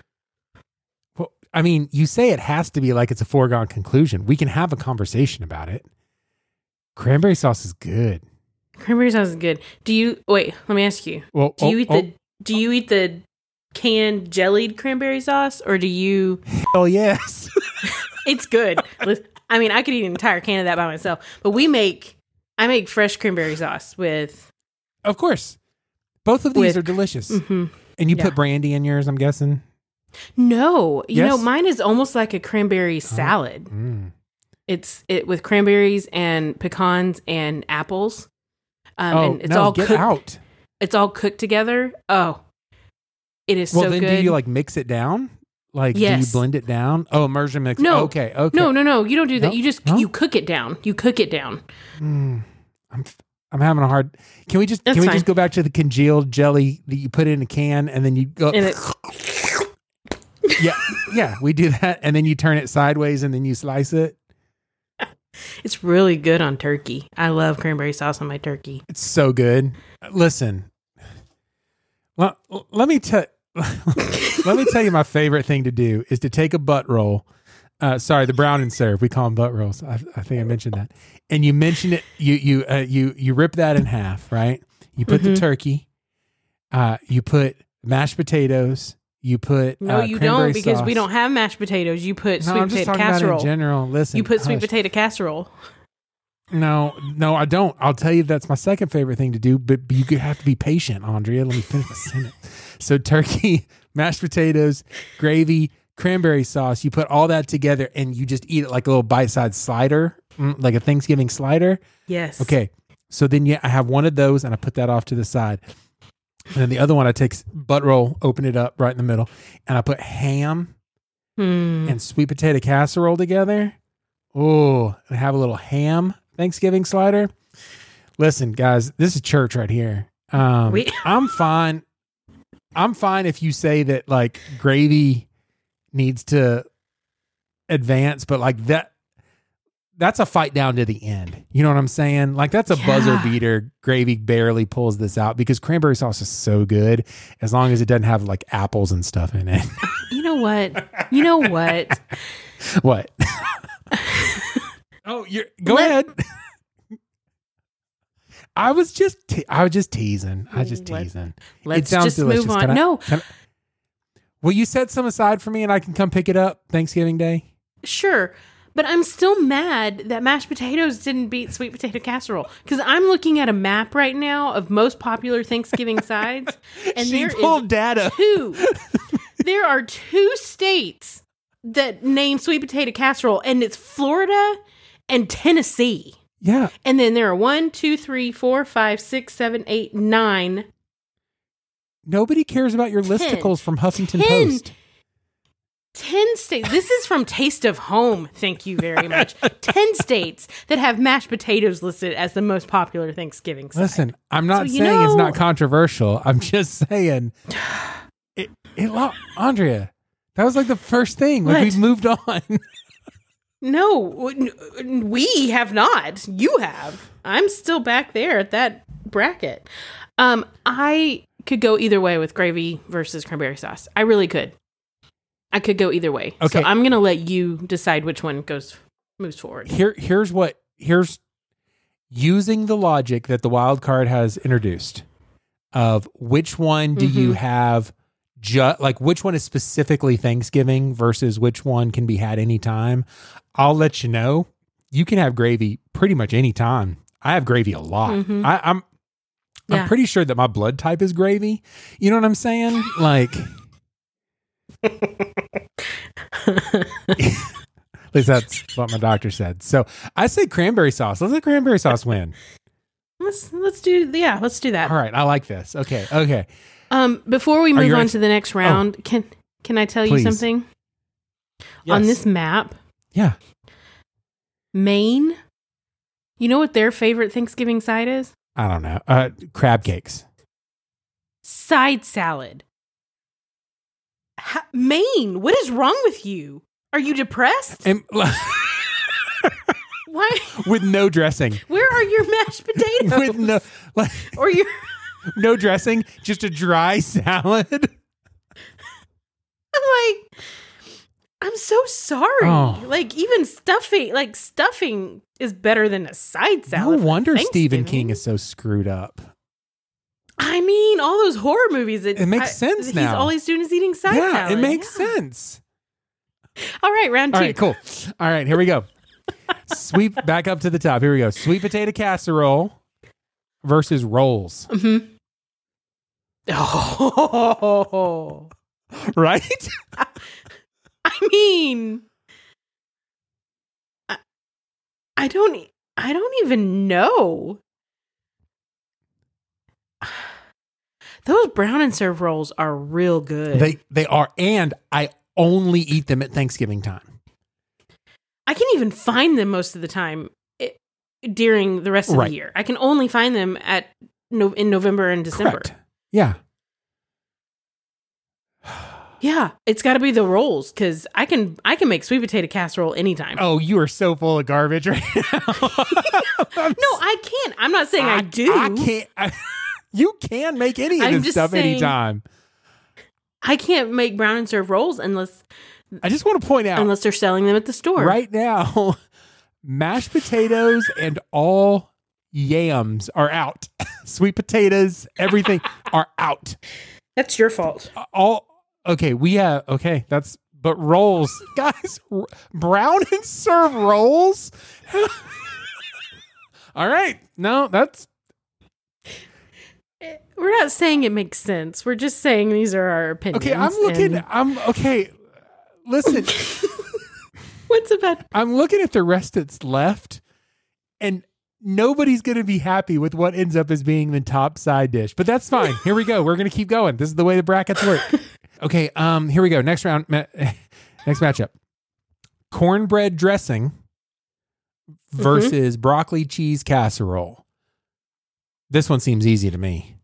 S1: Well, I mean, you say it has to be like it's a foregone conclusion. We can have a conversation about it. Cranberry sauce is good.
S2: Cranberry sauce is good. Do you wait? Let me ask you.
S1: Well,
S2: Do you
S1: oh,
S2: eat the Do you eat the canned jellied cranberry sauce, or do you?
S1: oh, yes.
S2: It's good. I mean, I could eat an entire can of that by myself. But we make. I make fresh cranberry sauce with.
S1: of course. Both of these
S2: With-
S1: are delicious.
S2: Mhm.
S1: And you
S2: Yeah.
S1: put brandy in yours, I'm guessing.
S2: No, you know, mine is almost like a cranberry salad.
S1: Mm.
S2: It's it with cranberries and pecans and apples. Um,
S1: oh,
S2: and it's
S1: no,
S2: all
S1: get
S2: cooked.
S1: out.
S2: It's all cooked together. Oh, it is
S1: Well,
S2: so
S1: then
S2: good.
S1: do you like mix it down? Like, do you blend it down? Oh, immersion mix.
S2: No.
S1: Okay. Okay.
S2: No, no, no. You don't do that.
S1: No?
S2: You just
S1: No?
S2: you cook it down. You cook it down.
S1: Mm, I'm, I'm having a hard. Can we just
S2: That's
S1: can we
S2: fine.
S1: just go back to the congealed jelly that you put in a can and then you go?
S2: And it,
S1: yeah, yeah. We do that, and then you turn it sideways and then you slice it.
S2: It's really good on turkey. I love cranberry sauce on my turkey.
S1: It's so good. Listen, let, let me tell let me tell you my favorite thing to do is to take a butt roll. Uh, sorry, the brown and serve. We call them butt rolls. I, I think I mentioned that. And you mentioned it. You you uh, you you rip that in half, right? You put the
S2: Mhm.
S1: turkey. Uh, you put mashed potatoes. You put
S2: No,
S1: uh,
S2: you don't because we don't have mashed potatoes. You put
S1: No,
S2: sweet
S1: I'm just
S2: potato casserole.
S1: in general. Listen,
S2: you put sweet potato casserole.
S1: No, no, I don't. I'll tell you that's my second favorite thing to do, but you have to be patient, Andrea. Let me finish my sentence. So turkey, mashed potatoes, gravy, cranberry sauce. You put all that together and you just eat it like a little bite-sized slider, mm, like a Thanksgiving slider.
S2: Yes.
S1: Okay. So then yeah, I have one of those and I put that off to the side. And then the other one I take butt roll, open it up right in the middle, and I put ham
S2: Hmm.
S1: and sweet potato casserole together. Oh, and have a little ham Thanksgiving slider. Listen, guys, this is church right here. Um,
S2: We-
S1: I'm fine. I'm fine if you say that like gravy needs to advance, but like that that's a fight down to the end. You know what I'm saying? Like that's a buzzer beater. Gravy barely pulls this out because cranberry sauce is so good as long as it doesn't have like apples and stuff in it.
S2: You know what? You know what?
S1: What? oh, you're go
S2: Let-
S1: ahead. I was just te- I was just teasing. I was just teasing.
S2: Let's
S1: sounds
S2: just
S1: delicious.
S2: move on.
S1: Can I-
S2: no,
S1: Can I- will you set some aside for me and I can come pick it up Thanksgiving Day?
S2: sure. But I'm still mad that mashed potatoes didn't beat sweet potato casserole because I'm looking at a map right now of most popular Thanksgiving sides, and
S1: she
S2: there is
S1: pulled data.
S2: two. there are two states that name sweet potato casserole, and it's Florida and Tennessee.
S1: Yeah.
S2: And then there are one, two, three, four, five, six, seven, eight, nine.
S1: Nobody cares about your listicles from Huffington
S2: Ten.
S1: Post.
S2: 10 states. This is from Taste of Home. Thank you very much. 10 states that have mashed potatoes listed as the most popular Thanksgiving side.
S1: Listen, I'm not
S2: So,
S1: saying it's not controversial. I'm just saying it, it lo- Andrea, that was like the first thing. Like
S2: What?
S1: we've moved on.
S2: No, we have not. You have. I'm still back there at that bracket. Um, I could go either way with gravy versus cranberry sauce. I really could. I could go either way.
S1: Okay.
S2: So I'm gonna let you decide which one goes moves forward.
S1: Here here's what here's using the logic that the wild card has introduced of which one do you have ju- like which one is specifically Thanksgiving versus which one can be had anytime. I'll let you know. You can have gravy pretty much any time. I have gravy a lot.
S2: Mhm.
S1: I, I'm
S2: Yeah.
S1: I'm pretty sure that my blood type is gravy. You know what I'm saying? Like at least that's what my doctor said. So I say cranberry sauce. Let's let cranberry sauce win.
S2: Let's let's do yeah, let's do that.
S1: All right, I like this. Okay, okay.
S2: Um, before we move on
S1: ready?
S2: to the next round, can can I tell
S1: Please.
S2: you something on this map?
S1: yeah,
S2: Maine. You know what their favorite Thanksgiving side is?
S1: I don't know. Uh, crab cakes.
S2: Side salad. Ha- Maine, what is wrong with you? Are you depressed?
S1: And
S2: Why?
S1: with no dressing.
S2: Where are your mashed potatoes?
S1: With no like
S2: or your
S1: no dressing, just a dry salad.
S2: I'm like, I'm so sorry.
S1: Oh.
S2: Like even stuffing, like stuffing is better than a side salad. No
S1: wonder Stephen King is so screwed up.
S2: I mean, all those horror movies. It,
S1: It makes
S2: I-
S1: sense
S2: he's,
S1: now.
S2: All he's doing is eating side
S1: yeah,
S2: salad.
S1: it makes
S2: Yeah.
S1: sense.
S2: All right, round two.
S1: All right, cool. All right, here we go. Sweep back up to the top. Here we go. Sweet potato casserole versus rolls.
S2: Mm-hmm. Oh,
S1: Right?
S2: I mean, I, I don't. I don't even know. Those brown and serve rolls are real good.
S1: They they are, and I only eat them at Thanksgiving time.
S2: I can't even find them most of the time i during the rest of
S1: Right.
S2: the year. I can only find them at no, in November and December.
S1: Correct. Yeah.
S2: Yeah, it's got to be the rolls because I can I can make sweet potato casserole anytime.
S1: Oh, you are so full of garbage right now.
S2: No, I can't. I'm not saying I, do.
S1: I can't. I, you can make any of
S2: I'm
S1: this stuff
S2: saying-
S1: anytime.
S2: I can't make brown and serve rolls unless
S1: I just want to point out
S2: unless they're selling them at the store.
S1: right now, mashed potatoes and all yams are out. Sweet potatoes, everything are out.
S2: That's your fault.
S1: All okay. We have okay. That's but rolls, guys. r- Brown and serve rolls. all right. No, that's
S2: We're not saying it makes sense. We're just saying these are our opinions.
S1: okay. I'm looking.
S2: and-
S1: I'm okay. listen,
S2: What's about?
S1: I'm looking at the rest that's left, and nobody's going to be happy with what ends up as being the top side dish. But that's fine. Here we go. We're going to keep going. This is the way the brackets work. Okay, um, here we go. Next round, ma- next matchup: cornbread dressing versus broccoli cheese casserole. This one seems easy to me.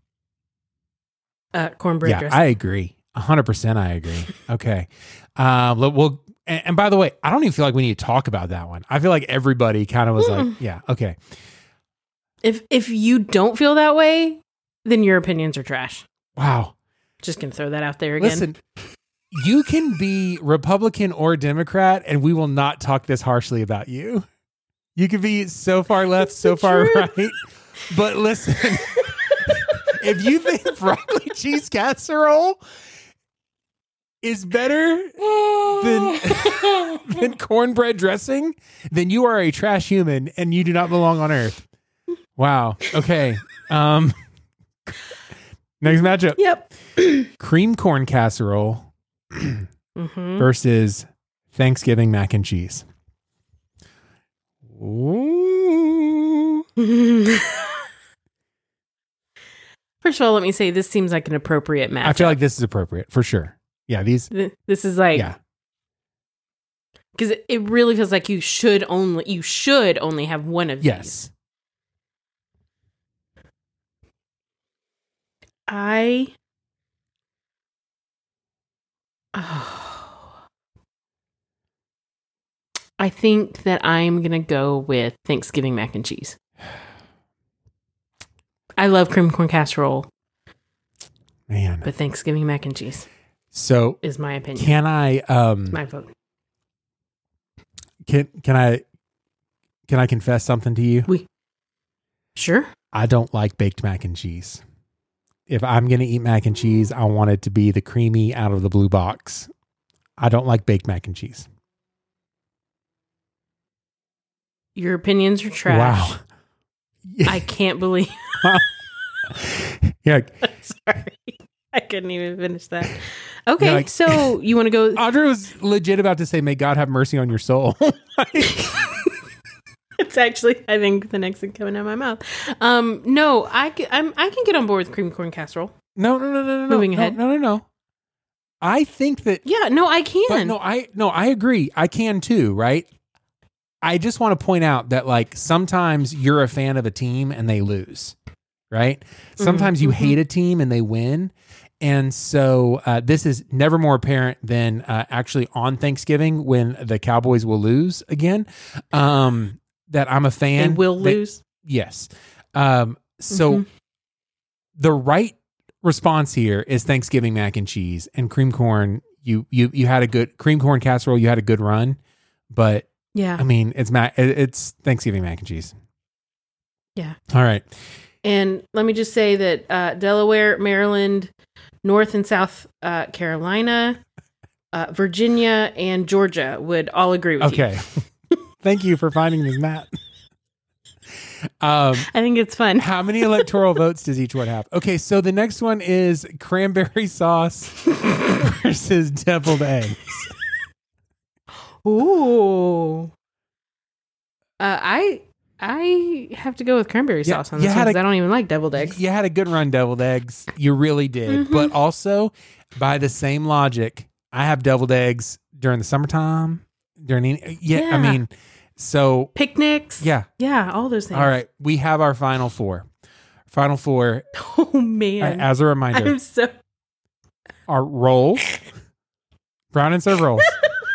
S2: Uh, cornbread
S1: yeah,
S2: dressing.
S1: I agree. hundred percent, I agree. Okay, um, look, we'll. And, and by the way, I don't even feel like we need to talk about that one. I feel like everybody kind of was like, "Yeah, okay."
S2: if if you don't feel that way, then your opinions are trash.
S1: Wow.
S2: Just gonna throw that out there again.
S1: Listen, you can be Republican or Democrat, and we will not talk this harshly about you. You can be so far left, so far
S2: truth.
S1: right. But listen, if you think broccoli cheese casserole is better than than cornbread dressing, then you are a trash human and you do not belong on earth. Wow. Okay. Um next matchup.
S2: yep.
S1: Cream corn casserole
S2: hmm
S1: versus Thanksgiving mac and cheese. Ooh.
S2: First of all, let me say this seems like an appropriate match.
S1: I feel like this is appropriate for sure. Yeah, these
S2: this is like
S1: yeah.
S2: because it, really feels like you should only you should only have one of these.
S1: Yes.
S2: I. Oh. I think that I'm gonna go with Thanksgiving mac and cheese. I love cream corn casserole,
S1: Man.
S2: but Thanksgiving mac and cheese
S1: So
S2: is my opinion.
S1: can I um
S2: my vote.
S1: can can I can I confess something to you?
S2: We Sure.
S1: I don't like baked mac and cheese. If I'm going to eat mac and cheese, I want it to be the creamy out of the blue box. I don't like baked mac and cheese.
S2: Your opinions are trash.
S1: Wow.
S2: I can't believe.
S1: yeah,
S2: Sorry. I couldn't even finish that. Okay,
S1: Yeah, like-
S2: so you want to go?
S1: Audra was legit about to say, "May God have mercy on your soul."
S2: It's actually, I think, the next thing coming out of my mouth. Um, no, I can, I'm, I can get on board with cream corn casserole.
S1: no, no, no, no, no,
S2: Moving
S1: no,
S2: ahead.
S1: No, no, no. I think that
S2: Yeah, no, I can.
S1: But no, I no, I agree. I can too, right? I just want to point out that like sometimes you're a fan of a team and they lose, right? Sometimes you
S2: mhm.
S1: hate a team and they win. And so uh, this is never more apparent than uh, actually on Thanksgiving when the Cowboys will lose again. Um, that I'm a
S2: they
S1: fan.
S2: will
S1: that-
S2: lose.
S1: Yes. Um, so
S2: Mhm.
S1: the right response here is Thanksgiving mac and cheese and cream corn. You you you had a good cream corn casserole. You had a good run, but
S2: Yeah,
S1: I mean it's mac. It's Thanksgiving mac and cheese.
S2: Yeah.
S1: All right.
S2: And let me just say that uh, Delaware, Maryland, North and South uh, Carolina, uh, Virginia, and Georgia would all agree with you.
S1: Okay. Thank you for finding this map. Um,
S2: I think it's fun.
S1: how many electoral votes does each one have? Okay, so the next one is cranberry sauce versus deviled eggs.
S2: Ooh. Uh, I I have to go with cranberry
S1: Yeah,
S2: sauce on this one 'cause
S1: a-
S2: I don't even like deviled eggs.
S1: You had a good run, deviled eggs. You really did.
S2: Mhm.
S1: But also, by the same logic, I have deviled eggs during the summertime. During any, yeah, I mean, so
S2: Picnics.
S1: yeah.
S2: Yeah, all those things.
S1: All right, we have our final four. Final four.
S2: Oh
S1: uh,
S2: man.
S1: as a reminder,
S2: I'm so
S1: our rolls, brown and serve rolls,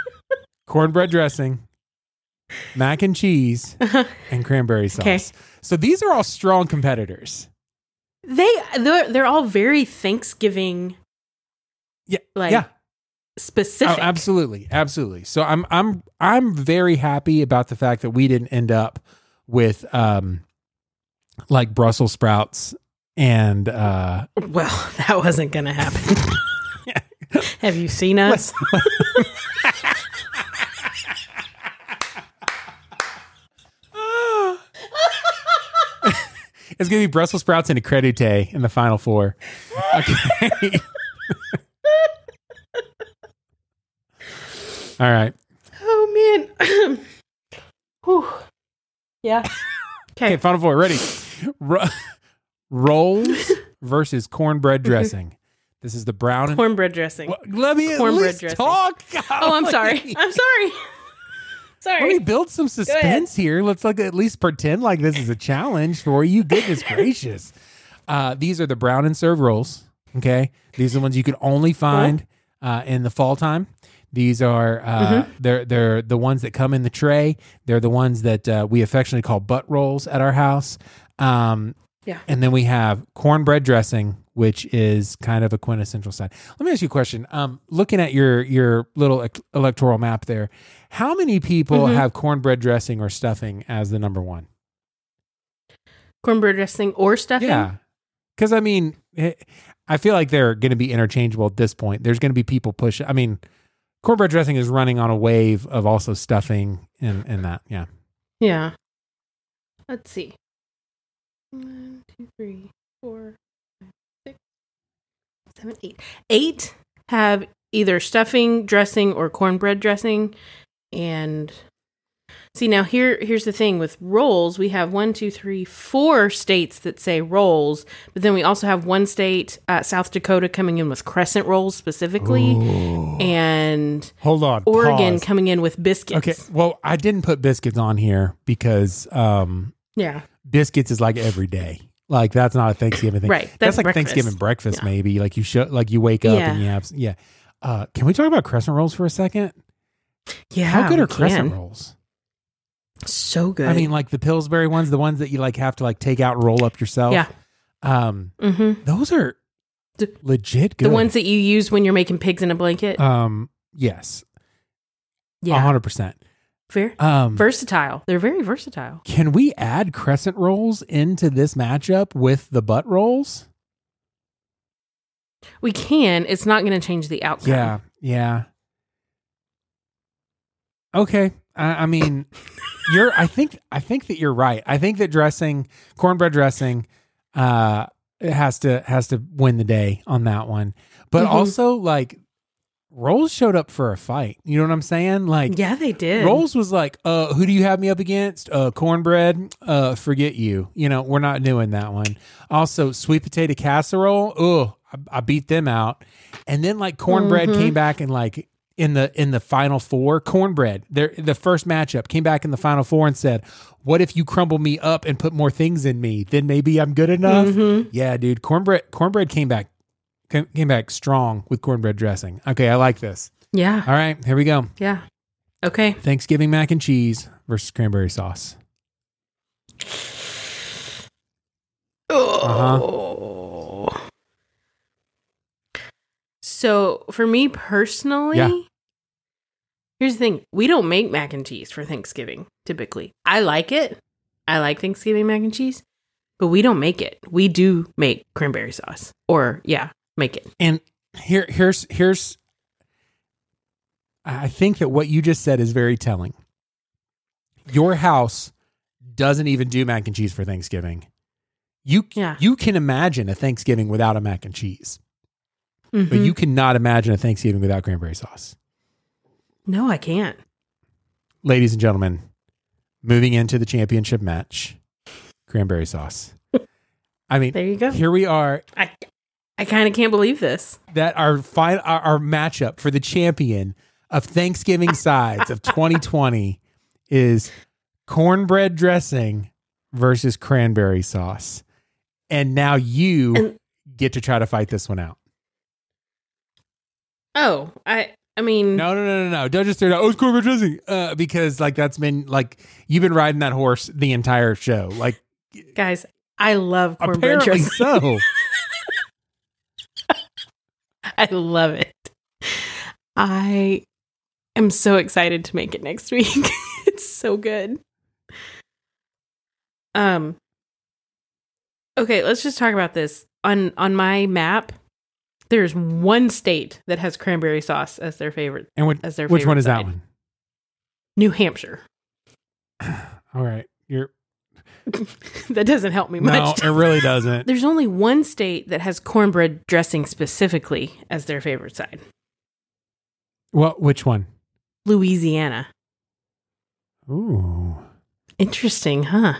S1: cornbread dressing, mac and cheese, and cranberry sauce.
S2: Okay.
S1: So these are all strong competitors.
S2: they they're, they're all very Thanksgiving
S1: Yeah,
S2: like
S1: yeah.
S2: specific.
S1: Oh, absolutely, absolutely. So I'm I'm I'm very happy about the fact that we didn't end up with um like Brussels sprouts and uh
S2: Well, that wasn't going to happen. Have you seen us?
S1: It's gonna be Brussels sprouts and a crudité in the final four. Okay. All right.
S2: Oh man. Whew. Yeah.
S1: Okay,
S2: Okay.
S1: final four. Ready? Ro- rolls versus cornbread mm-hmm. dressing. This is the brown and
S2: Cornbread dressing.
S1: Well, let me at
S2: Cornbread
S1: least
S2: dressing.
S1: talk.
S2: Oh, I'm sorry. I'm sorry.
S1: Let me build some suspense here. Let's like at least pretend like this is a challenge for you. Goodness gracious. Uh, these are the brown and serve rolls. Okay. These are the ones you can only find uh, in the fall time. These are uh,
S2: Mm-hmm.
S1: they're they're the ones that come in the tray. They're the ones that uh, we affectionately call butt rolls at our house. Um,
S2: Yeah.
S1: and then we have cornbread dressing, which is kind of a quintessential side. Let me ask you a question. Um, looking at your your little electoral map there, how many people
S2: Mhm.
S1: have cornbread dressing or stuffing as the number one?
S2: Cornbread dressing or stuffing?
S1: Yeah, because I mean, eh, I feel like they're going to be interchangeable at this point. There's going to be people push. I mean, cornbread dressing is running on a wave of also stuffing and and that. Yeah.
S2: Yeah. Let's see. One, two, three, four, five, six, seven, eight. Eight have either stuffing, dressing, or cornbread dressing. And see now here here's the thing with rolls, we have one, two, three, four states that say rolls, but then we also have one state, uh, South Dakota, coming in with crescent rolls specifically, and
S1: Hold on.
S2: Oregon
S1: pause.
S2: coming in with biscuits.
S1: Okay. Well, I didn't put biscuits on here because um,
S2: Yeah.
S1: biscuits is like every day. Like that's not a Thanksgiving thing.
S2: Right.
S1: That's,
S2: That's
S1: like
S2: breakfast.
S1: Thanksgiving breakfast,
S2: Yeah.
S1: maybe. Like you show, like you wake up
S2: Yeah.
S1: and you have, yeah. Uh, can we talk about crescent rolls for a second?
S2: Yeah.
S1: How good
S2: we
S1: are crescent
S2: can.
S1: rolls?
S2: So good.
S1: I mean, like the Pillsbury ones, the ones that you like have to like take out roll up yourself.
S2: Yeah.
S1: Um,
S2: hmm
S1: those are
S2: The-
S1: legit good.
S2: the ones that you use when you're making pigs in a blanket.
S1: um, yes, a
S2: yeah.
S1: hundred percent.
S2: Fair.
S1: Um,
S2: versatile. They're very versatile.
S1: can we add crescent rolls into this matchup with the butt rolls?
S2: We can. It's not going to change the outcome.
S1: Yeah, yeah. Okay, I, I mean, you're. I think. I think that you're right. I think that dressing, cornbread dressing, uh, it has to has to win the day on that one. But
S2: Mhm.
S1: also, like, Rolls showed up for a fight. You know what I'm saying? Like,
S2: Yeah, they did.
S1: Rolls was like, uh, who do you have me up against? Uh, cornbread. Uh, forget you. You know, we're not doing that one. Also, sweet potato casserole. Oh, I, I beat them out. And then like cornbread
S2: Mhm.
S1: came back and like in the in the final four, cornbread. Their the first matchup came back in the final four and said, "What if you crumble me up and put more things in me? Then maybe I'm good enough."
S2: Mhm.
S1: Yeah, dude. Cornbread cornbread came back came, back strong with cornbread dressing. Okay, I like this.
S2: Yeah.
S1: All right, here we go.
S2: Yeah. Okay.
S1: Thanksgiving mac and cheese versus cranberry sauce. Uh-huh.
S2: Oh. So for me personally,
S1: Yeah.
S2: here's the thing: we don't make mac and cheese for Thanksgiving. Typically, I like it. I like Thanksgiving mac and cheese, but we don't make it. We do make cranberry sauce, or yeah, make it.
S1: And here here's here's I think that what you just said is very telling. Your house doesn't even do mac and cheese for Thanksgiving. You
S2: Yeah.
S1: you can imagine a Thanksgiving without a mac and cheese, but
S2: Mhm.
S1: you cannot imagine a Thanksgiving without cranberry sauce.
S2: no, I can't.
S1: Ladies and gentlemen, moving into the championship match, cranberry sauce. I mean,
S2: There you go.
S1: here we are
S2: I I kind of can't believe this.
S1: that our final our, our matchup for the champion of Thanksgiving sides of 2020 is cornbread dressing versus cranberry sauce. And now you
S2: And-
S1: get to try to fight this one out.
S2: Oh, I I mean,
S1: No, no, no, no, no. Don't just throw it out. Oh, it's cornbread dressing. Uh, because like that's been like you've been riding that horse the entire show. Like
S2: guys, I love cornbread dressing.
S1: so.
S2: I love it. I am so excited to make it next week. it's so good. Um Okay, let's just talk about this. On on my map, there's one state that has cranberry sauce as their favorite
S1: And what,
S2: as their
S1: which one is that one?
S2: New Hampshire.
S1: All right. You're
S2: that doesn't help me much.
S1: No, it really doesn't.
S2: There's only one state that has cornbread dressing specifically as their favorite side.
S1: Well, which one?
S2: Louisiana.
S1: Ooh.
S2: Interesting, huh?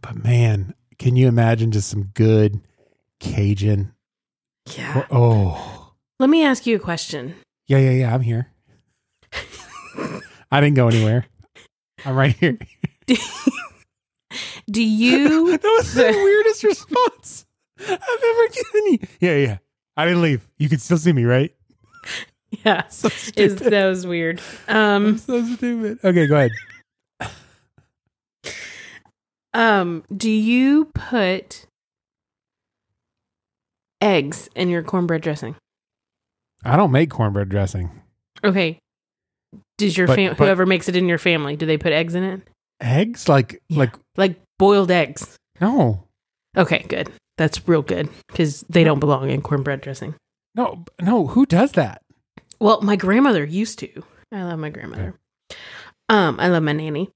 S1: But man, can you imagine just some good Cajun?
S2: Yeah.
S1: Oh.
S2: Let me ask you a question.
S1: Yeah, yeah, yeah. I'm here. I didn't go anywhere. I'm right here.
S2: Do you
S1: that was the weirdest response I've ever given you. Yeah, yeah. I didn't leave. You can still see me, right?
S2: Yeah.
S1: So
S2: Is that was weird.
S1: I'm
S2: Um
S1: so stupid. Okay, go ahead.
S2: um do you put eggs in your cornbread dressing?
S1: I don't make cornbread dressing.
S2: Okay. Does your
S1: But-
S2: fam-
S1: but-
S2: whoever makes it in your family, do they put eggs in it?
S1: Eggs? Like, like,
S2: Like boiled eggs.
S1: no,
S2: Okay, good. That's real good because they don't belong in cornbread dressing.
S1: no, no. Who does that?
S2: Well, my grandmother used to. I love my grandmother. Um, I love my nanny.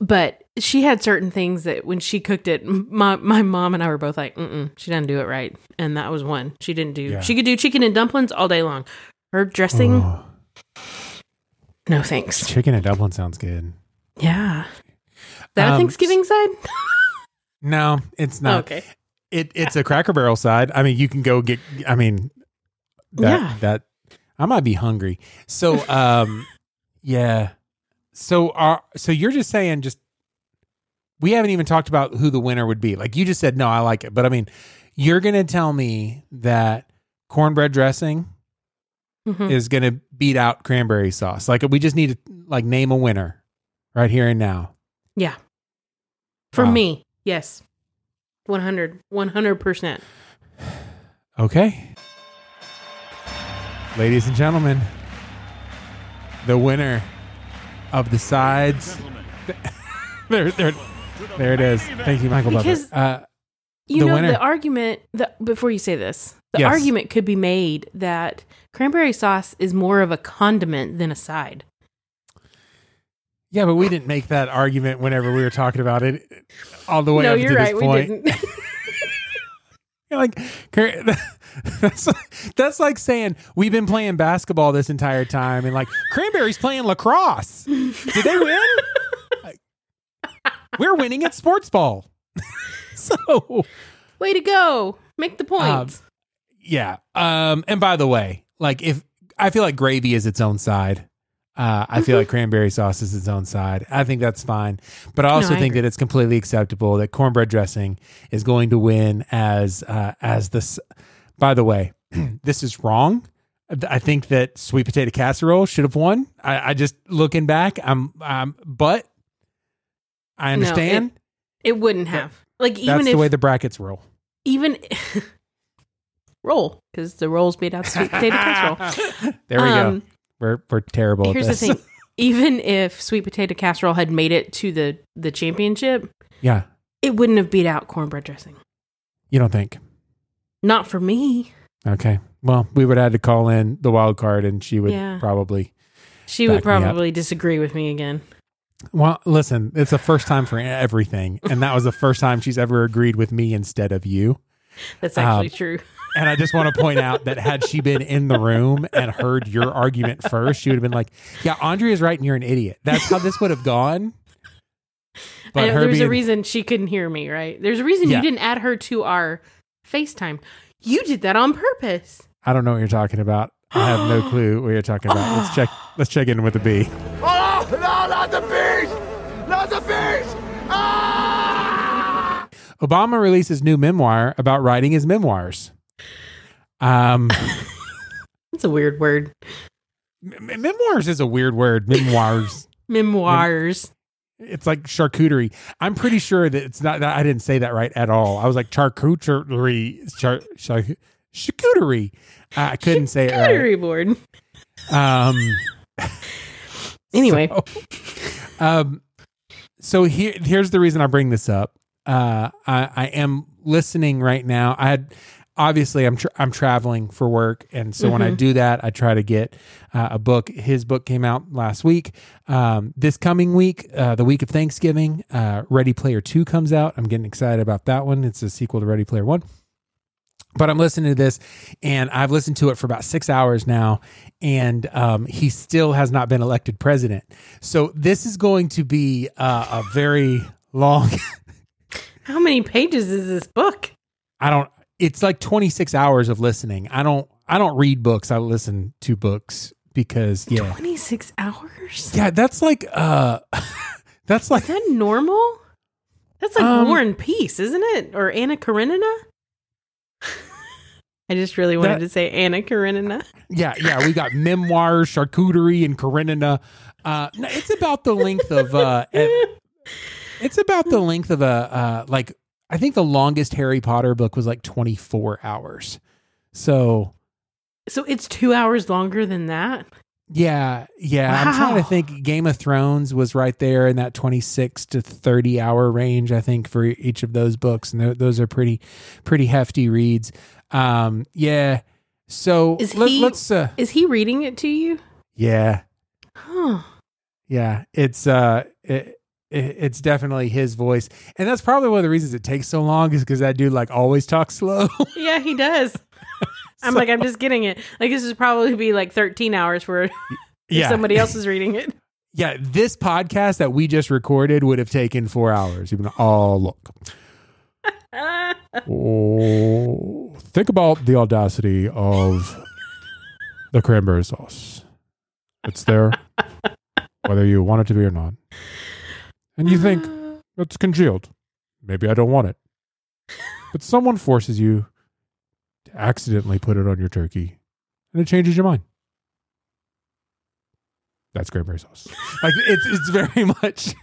S2: But she had certain things that when she cooked it, my my mom and I were both like, Mm-mm, she doesn't do it right, and that was one she didn't do.
S1: Yeah.
S2: She could do chicken and dumplings all day long. Her dressing,
S1: Oh,
S2: no thanks.
S1: chicken and dumpling sounds good.
S2: Yeah, that a
S1: Um,
S2: Thanksgiving side?
S1: No, it's not.
S2: okay,
S1: It it's a Cracker Barrel side. I mean, you can go get. I mean, that
S2: Yeah.
S1: that I might be hungry. So, um, yeah. So, are so you're just saying just we haven't even talked about who the winner would be. Like you just said, no, I like it, but I mean, you're gonna tell me that cornbread dressing
S2: Mhm.
S1: is gonna beat out cranberry sauce. Like we just need to like name a winner right here and now.
S2: yeah. For
S1: Wow.
S2: me, yes, 100 100 percent.
S1: Okay. Ladies and gentlemen, the winner of the sides. there, there, there it is. Thank you, Michael
S2: Because-.
S1: Uh,
S2: You
S1: The
S2: know,
S1: winner-
S2: the argument the, before you say this, the
S1: Yes.
S2: argument could be made that cranberry sauce is more of a condiment than a side.
S1: yeah, but we didn't make that argument whenever we were talking about it all the way
S2: no,
S1: up
S2: you're
S1: to
S2: right.
S1: this
S2: We
S1: point.
S2: didn't.
S1: You're like that's that's like saying we've been playing basketball this entire time and like cranberry's playing lacrosse. Did they win? Like, We're winning at sports ball. so
S2: Way to go! Make the point.
S1: Um, yeah. Um and by the way, like if I feel like gravy is its own side. Uh, I feel like cranberry sauce is its own side. I think that's fine, but I also
S2: I
S1: think
S2: agree.
S1: that it's completely acceptable that cornbread dressing is going to win as uh, as this. By the way, this is wrong. I think that sweet potato casserole should have won. I, I just looking back, I'm, I'm but I
S2: No,
S1: understand
S2: it wouldn't have. Like even if.
S1: that's
S2: even
S1: the way the brackets roll.
S2: even roll because the rolls beat out of sweet potato casserole.
S1: there we
S2: Um,
S1: go. We're we're terrible.
S2: Here's the thing: even if sweet potato casserole had made it to the the championship,
S1: yeah,
S2: it wouldn't have beat out cornbread dressing.
S1: you don't think?
S2: Not for me.
S1: Okay. Well, we would have had to call in the wild card, and she would
S2: Yeah.
S1: probably.
S2: She would probably disagree with me again.
S1: Well, listen, it's the first time for everything, and that was the first time she's ever agreed with me instead of you.
S2: That's actually
S1: Um,
S2: true.
S1: And I just want to point out that had she been in the room and heard your argument first, she would have been like, "Yeah, Andrea's right, and you're an idiot." That's how this would have gone.
S2: I know,
S1: her
S2: there's a reason she couldn't hear me, right? There's a reason
S1: Yeah.
S2: you didn't add her to our FaceTime. You did that on purpose.
S1: I don't know what you're talking about. I have no clue what you're talking about. Let's check. Let's check in with the Bee.
S4: Oh, no, not the beast! Not the beast! Ah!
S1: Obama releases new memoir about writing his memoirs. Um,
S2: That's a weird word.
S1: m- memoirs is a weird word. Memoirs.
S2: Memoirs.
S1: It's like charcuterie. I'm pretty sure that it's not. That I didn't say that right at all. I was like charcuterie, char, char, charcuterie. I couldn't say it right.
S2: Battery board.
S1: Um.
S2: Anyway.
S1: so, um. So here, here's the reason I bring this up. Uh, I, I am listening right now. I had obviously I'm tra- I'm traveling for work, and so when I
S2: Mhm.
S1: do that, I try to get uh, a book. His book came out last week. Um, this coming week, uh, the week of Thanksgiving, uh, Ready Player Two comes out. I'm getting excited about that one. It's a sequel to Ready Player One. But I'm listening to this, and I've listened to it for about six hours now, and um, he still has not been elected president. So this is going to be uh, a very long.
S2: How many pages is this book?
S1: I don't. It's like 26 hours of listening. I don't. I don't read books. I listen to books because yeah,
S2: 26 hours?
S1: yeah. That's like uh, that's like
S2: Is that normal? That's like
S1: Um,
S2: War and Peace, isn't it? Or Anna Karenina? I just really wanted
S1: That-
S2: to say Anna Karenina.
S1: Yeah, yeah, we got memoirs, charcuterie, and Karenina. Uh, no, it's about the length of. Uh, it- it's about the length of a uh, like. I think the longest Harry Potter book was like twenty four hours. So
S2: So it's two hours longer than that?
S1: yeah, yeah. I'm trying to think. Game of Thrones was right there in that twenty six to thirty hour range. I think for each of those books, and th- those are pretty, pretty hefty reads. Um, yeah. So
S2: Is
S1: let,
S2: he-
S1: let's. Uh,
S2: Is he reading it to you?
S1: yeah.
S2: Huh.
S1: Yeah, it's uh, it, it's definitely his voice, and that's probably one of the reasons it takes so long is because that dude like always talks slow.
S2: Yeah, he does. I'm
S1: So-
S2: like, I'm just getting it. Like, this would probably be like 13 hours for
S1: yeah,
S2: somebody else is reading it.
S1: yeah. This podcast that we just recorded would have taken four hours. Even oh look, oh think about the audacity of the cranberry sauce. It's there, whether you want it to be or not, and you think it's congealed. Maybe I don't want it. But someone forces you to accidentally put it on your turkey and it changes your mind. That's cranberry sauce. Like it's it's very much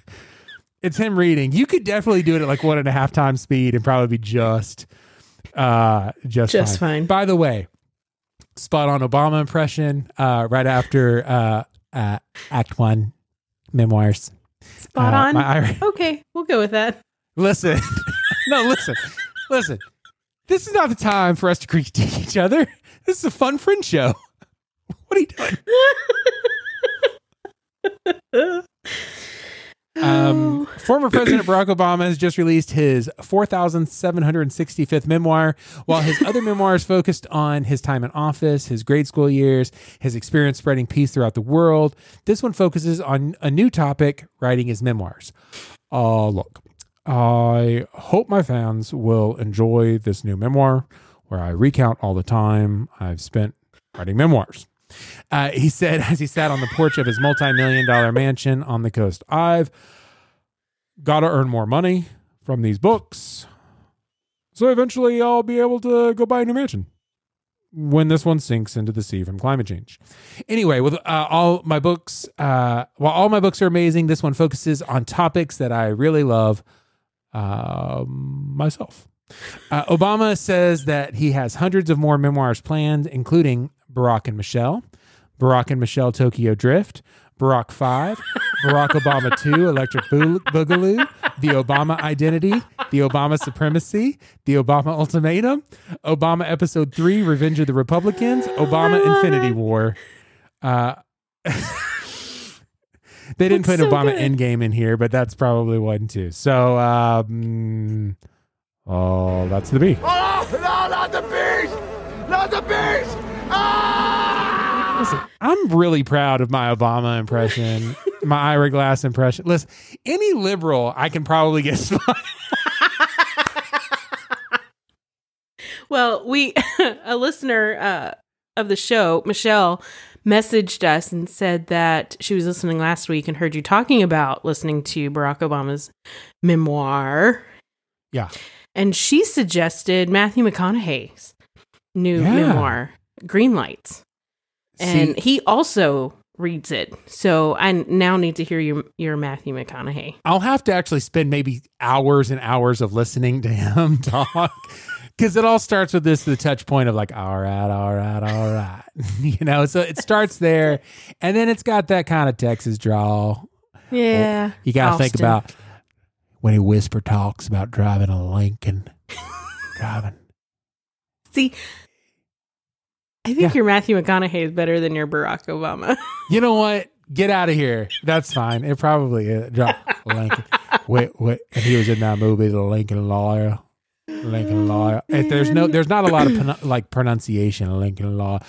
S1: it's him reading. You could definitely do it at like one and a half times speed and probably be just uh just,
S2: Just
S1: fine.
S2: fine.
S1: By the way, spot on Obama impression uh right after uh, uh act one memoirs.
S2: Spot
S1: Uh,
S2: on.
S1: my
S2: okay, we'll go with that.
S1: Listen, no, listen, listen. This is not the time for us to critique each other. This is a fun friend show. What are you doing? Um, former President Barack Obama has just released his 4,765th memoir, while his other memoirs focused on his time in office, his grade school years, his experience spreading peace throughout the world. This one focuses on a new topic, writing his memoirs. Uh, look, I hope my fans will enjoy this new memoir where I recount all the time I've spent writing memoirs. Uh, he said as he sat on the porch of his multi-million dollar mansion on the coast, I've got to earn more money from these books. So eventually I'll be able to go buy a new mansion when this one sinks into the sea from climate change. Anyway, with uh, all my books, uh, while all my books are amazing, this one focuses on topics that I really love um, myself. Uh, Obama says that he has hundreds of more memoirs planned, including Barack and Michelle, Barack and Michelle Tokyo Drift, Barack 5, Barack Obama 2, Electric Boo- Boogaloo, The Obama Identity, The Obama Supremacy, The Obama Ultimatum, Obama Episode 3, Revenge of the Republicans, Obama Infinity War. Uh, they didn't
S2: That's
S1: put
S2: so
S1: Obama
S2: good.
S1: Endgame in here, but that's probably one too. So, um, oh, that's the Bee.
S4: Oh, no, not the bees! Not the bees! Ah!
S1: Listen, I'm really proud of my Obama impression, my Ira Glass impression. Listen, any liberal I can probably get spot.
S2: Well, we a listener uh, of the show, Michelle, messaged us and said that she was listening last week and heard you talking about listening to Barack Obama's memoir.
S1: Yeah.
S2: And she suggested Matthew McConaughey's new
S1: Yeah.
S2: memoir, Green Lights. And
S1: See,
S2: he also reads it. So I now need to hear your your Matthew McConaughey.
S1: I'll have to actually spend maybe hours and hours of listening to him talk. Because it all starts with this the touch point of like, all right, all right, all right. you know, so it starts there. And then it's got that kind of Texas drawl.
S2: Yeah.
S1: Oh, you got to think about when he whisper talks about driving a Lincoln. driving.
S2: See, I think
S1: Yeah.
S2: your Matthew McConaughey is better than your Barack Obama.
S1: You know what? Get out of here. That's fine. It probably is. Drop Lincoln. Wait, wait. And he was in that movie, The Lincoln Lawyer. Lincoln Law. If there's no, there's not a lot of like pronunciation. Lincoln Law. Uh,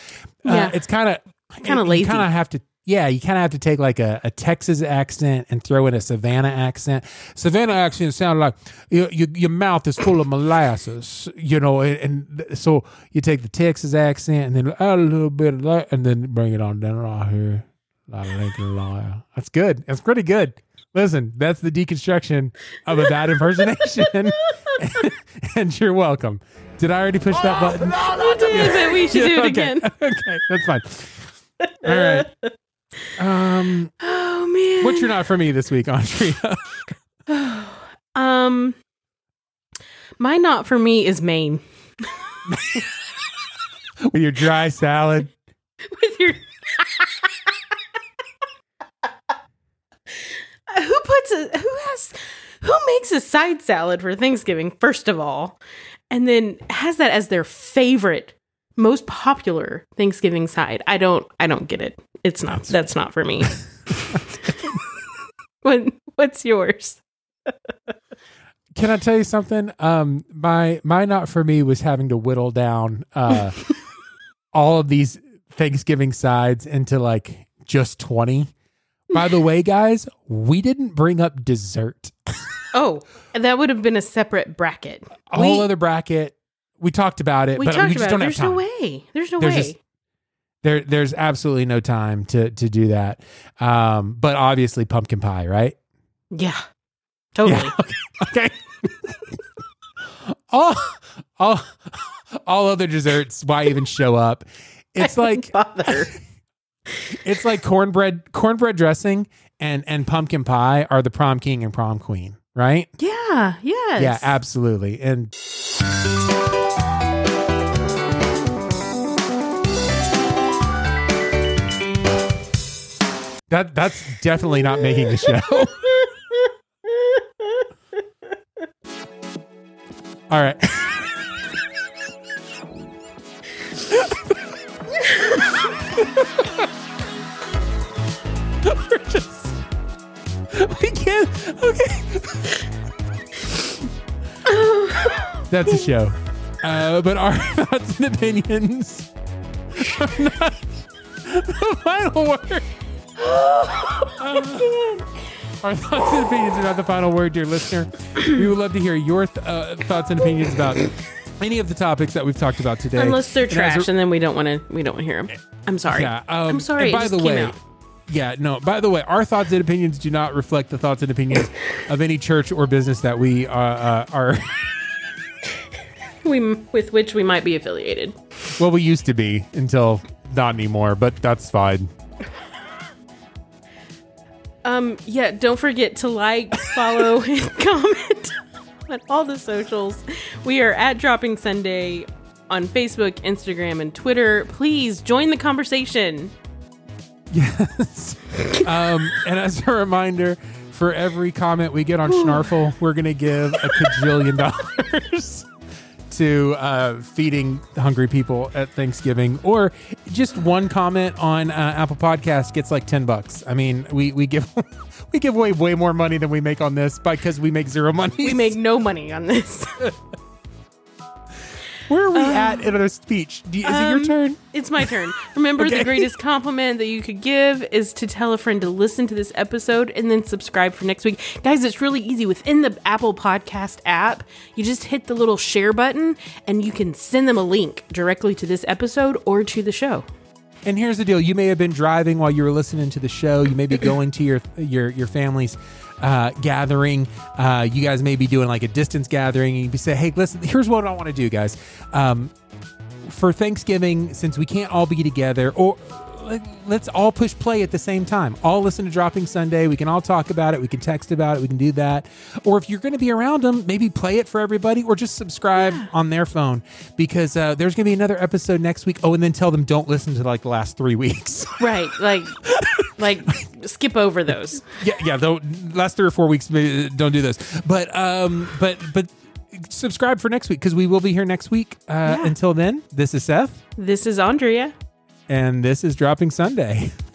S2: Yeah.
S1: it's kind of
S2: Kinda lazy.
S1: Kind of have to. Yeah, you kind of have to take like a, a Texas accent and throw in a Savannah accent. Savannah accent sounds like your, your, your mouth is full of molasses, you know, and, and so you take the Texas accent and then add a little bit of that and then bring it on down right here. Like Lincoln Lawyer. That's good. That's pretty good. Listen, that's the deconstruction of a bad impersonation. and you're welcome. Did I already push that oh, button?
S4: No, not the
S2: Yeah, but we should do it
S1: okay.
S2: again.
S1: okay, that's fine. All right. Um,
S2: Oh man.
S1: what's your not for me this week, Andrea?
S2: um my not for me is Maine.
S1: With your dry salad.
S2: With your Who puts a who has who makes a side salad for Thanksgiving first of all and then has that as their favorite most popular Thanksgiving side? I don't I don't get it. It's not that's not for me. what what's yours?
S1: Can I tell you something? Um, my my not for me was having to whittle down uh all of these Thanksgiving sides into like just twenty. By the way, guys, we didn't bring up dessert.
S2: Oh, that would have been a separate bracket.
S1: A whole other bracket. We talked about it,
S2: we
S1: but
S2: talked
S1: we just
S2: about
S1: don't
S2: it.
S1: have
S2: There's
S1: time.
S2: no way. There's no
S1: There's
S2: way.
S1: just- There, there's absolutely no time to to do that. Um, but obviously, pumpkin pie, right?
S2: yeah. Totally.
S1: Yeah. Okay. all, all, all other desserts. Why even show up? It's like
S2: bother.
S1: it's like cornbread, cornbread dressing, and and pumpkin pie are the prom king and prom queen, right?
S2: yeah. Yes.
S1: Yeah, absolutely. And that that's definitely not making the show. All right. We're just we can't. Okay. That's a show. Uh, but our thoughts and opinions are not the final word. Our thoughts and opinions are not the final word, dear listener. We would love to hear your th- uh, thoughts and opinions about any of the topics that we've talked about today.
S2: Unless they're
S1: And as a-
S2: trash, and then we don't want to. We don't want to hear them. I'm sorry.
S1: yeah, um,
S2: I'm sorry.
S1: and by the way,
S2: out.
S1: yeah, no. By the way, our thoughts and opinions do not reflect the thoughts and opinions of any church or business that we uh, uh, are.
S2: we with which we might be affiliated.
S1: Well, we used to be until not anymore, but that's fine.
S2: Um. Yeah. Don't forget to like, follow, and comment on all the socials. We are at Dropping Sunday on Facebook, Instagram, and Twitter. Please join the conversation.
S1: Yes. um, and as a reminder, for every comment we get on Snarfle, we're going to give a cajillion dollars to uh, feeding hungry people at Thanksgiving. Or just one comment on uh, Apple Podcast gets like 10 bucks. I mean, we, we give. We give away way more money than we make on this because we make zero money.
S2: We make no money on this.
S1: Where are we at in our speech? Do you, is it your
S2: Um,
S1: turn?
S2: It's my turn. Remember,
S1: Okay.
S2: the greatest compliment that you could give is to tell a friend to listen to this episode and then subscribe for next week. Guys, it's really easy. Within the Apple Podcast app, you just hit the little share button and you can send them a link directly to this episode or to the show.
S1: And here's the deal: you may have been driving while you were listening to the show. You may be going to your your your family's uh, gathering. Uh, you guys may be doing like a distance gathering, and you say, "Hey, listen, here's what I want to do, guys. Um, for Thanksgiving, since we can't all be together, or let- let's all push play at the same time. All listen to Dropping Sunday. We can all talk about it. We can text about it. We can do that. Or if you're going to be around them, maybe play it for everybody, or just subscribe on their phone because uh, there's going to be another episode next week. Oh, and then tell them don't listen to like the last three weeks.
S2: Right. Like, like skip over those.
S1: yeah, yeah. Though last three or four weeks, maybe, don't do this. But um, but but subscribe for next week because we will be here next week. Uh,
S2: Yeah.
S1: Until then, this is Seth.
S2: This is Andrea.
S1: And this is Dropping Sunday.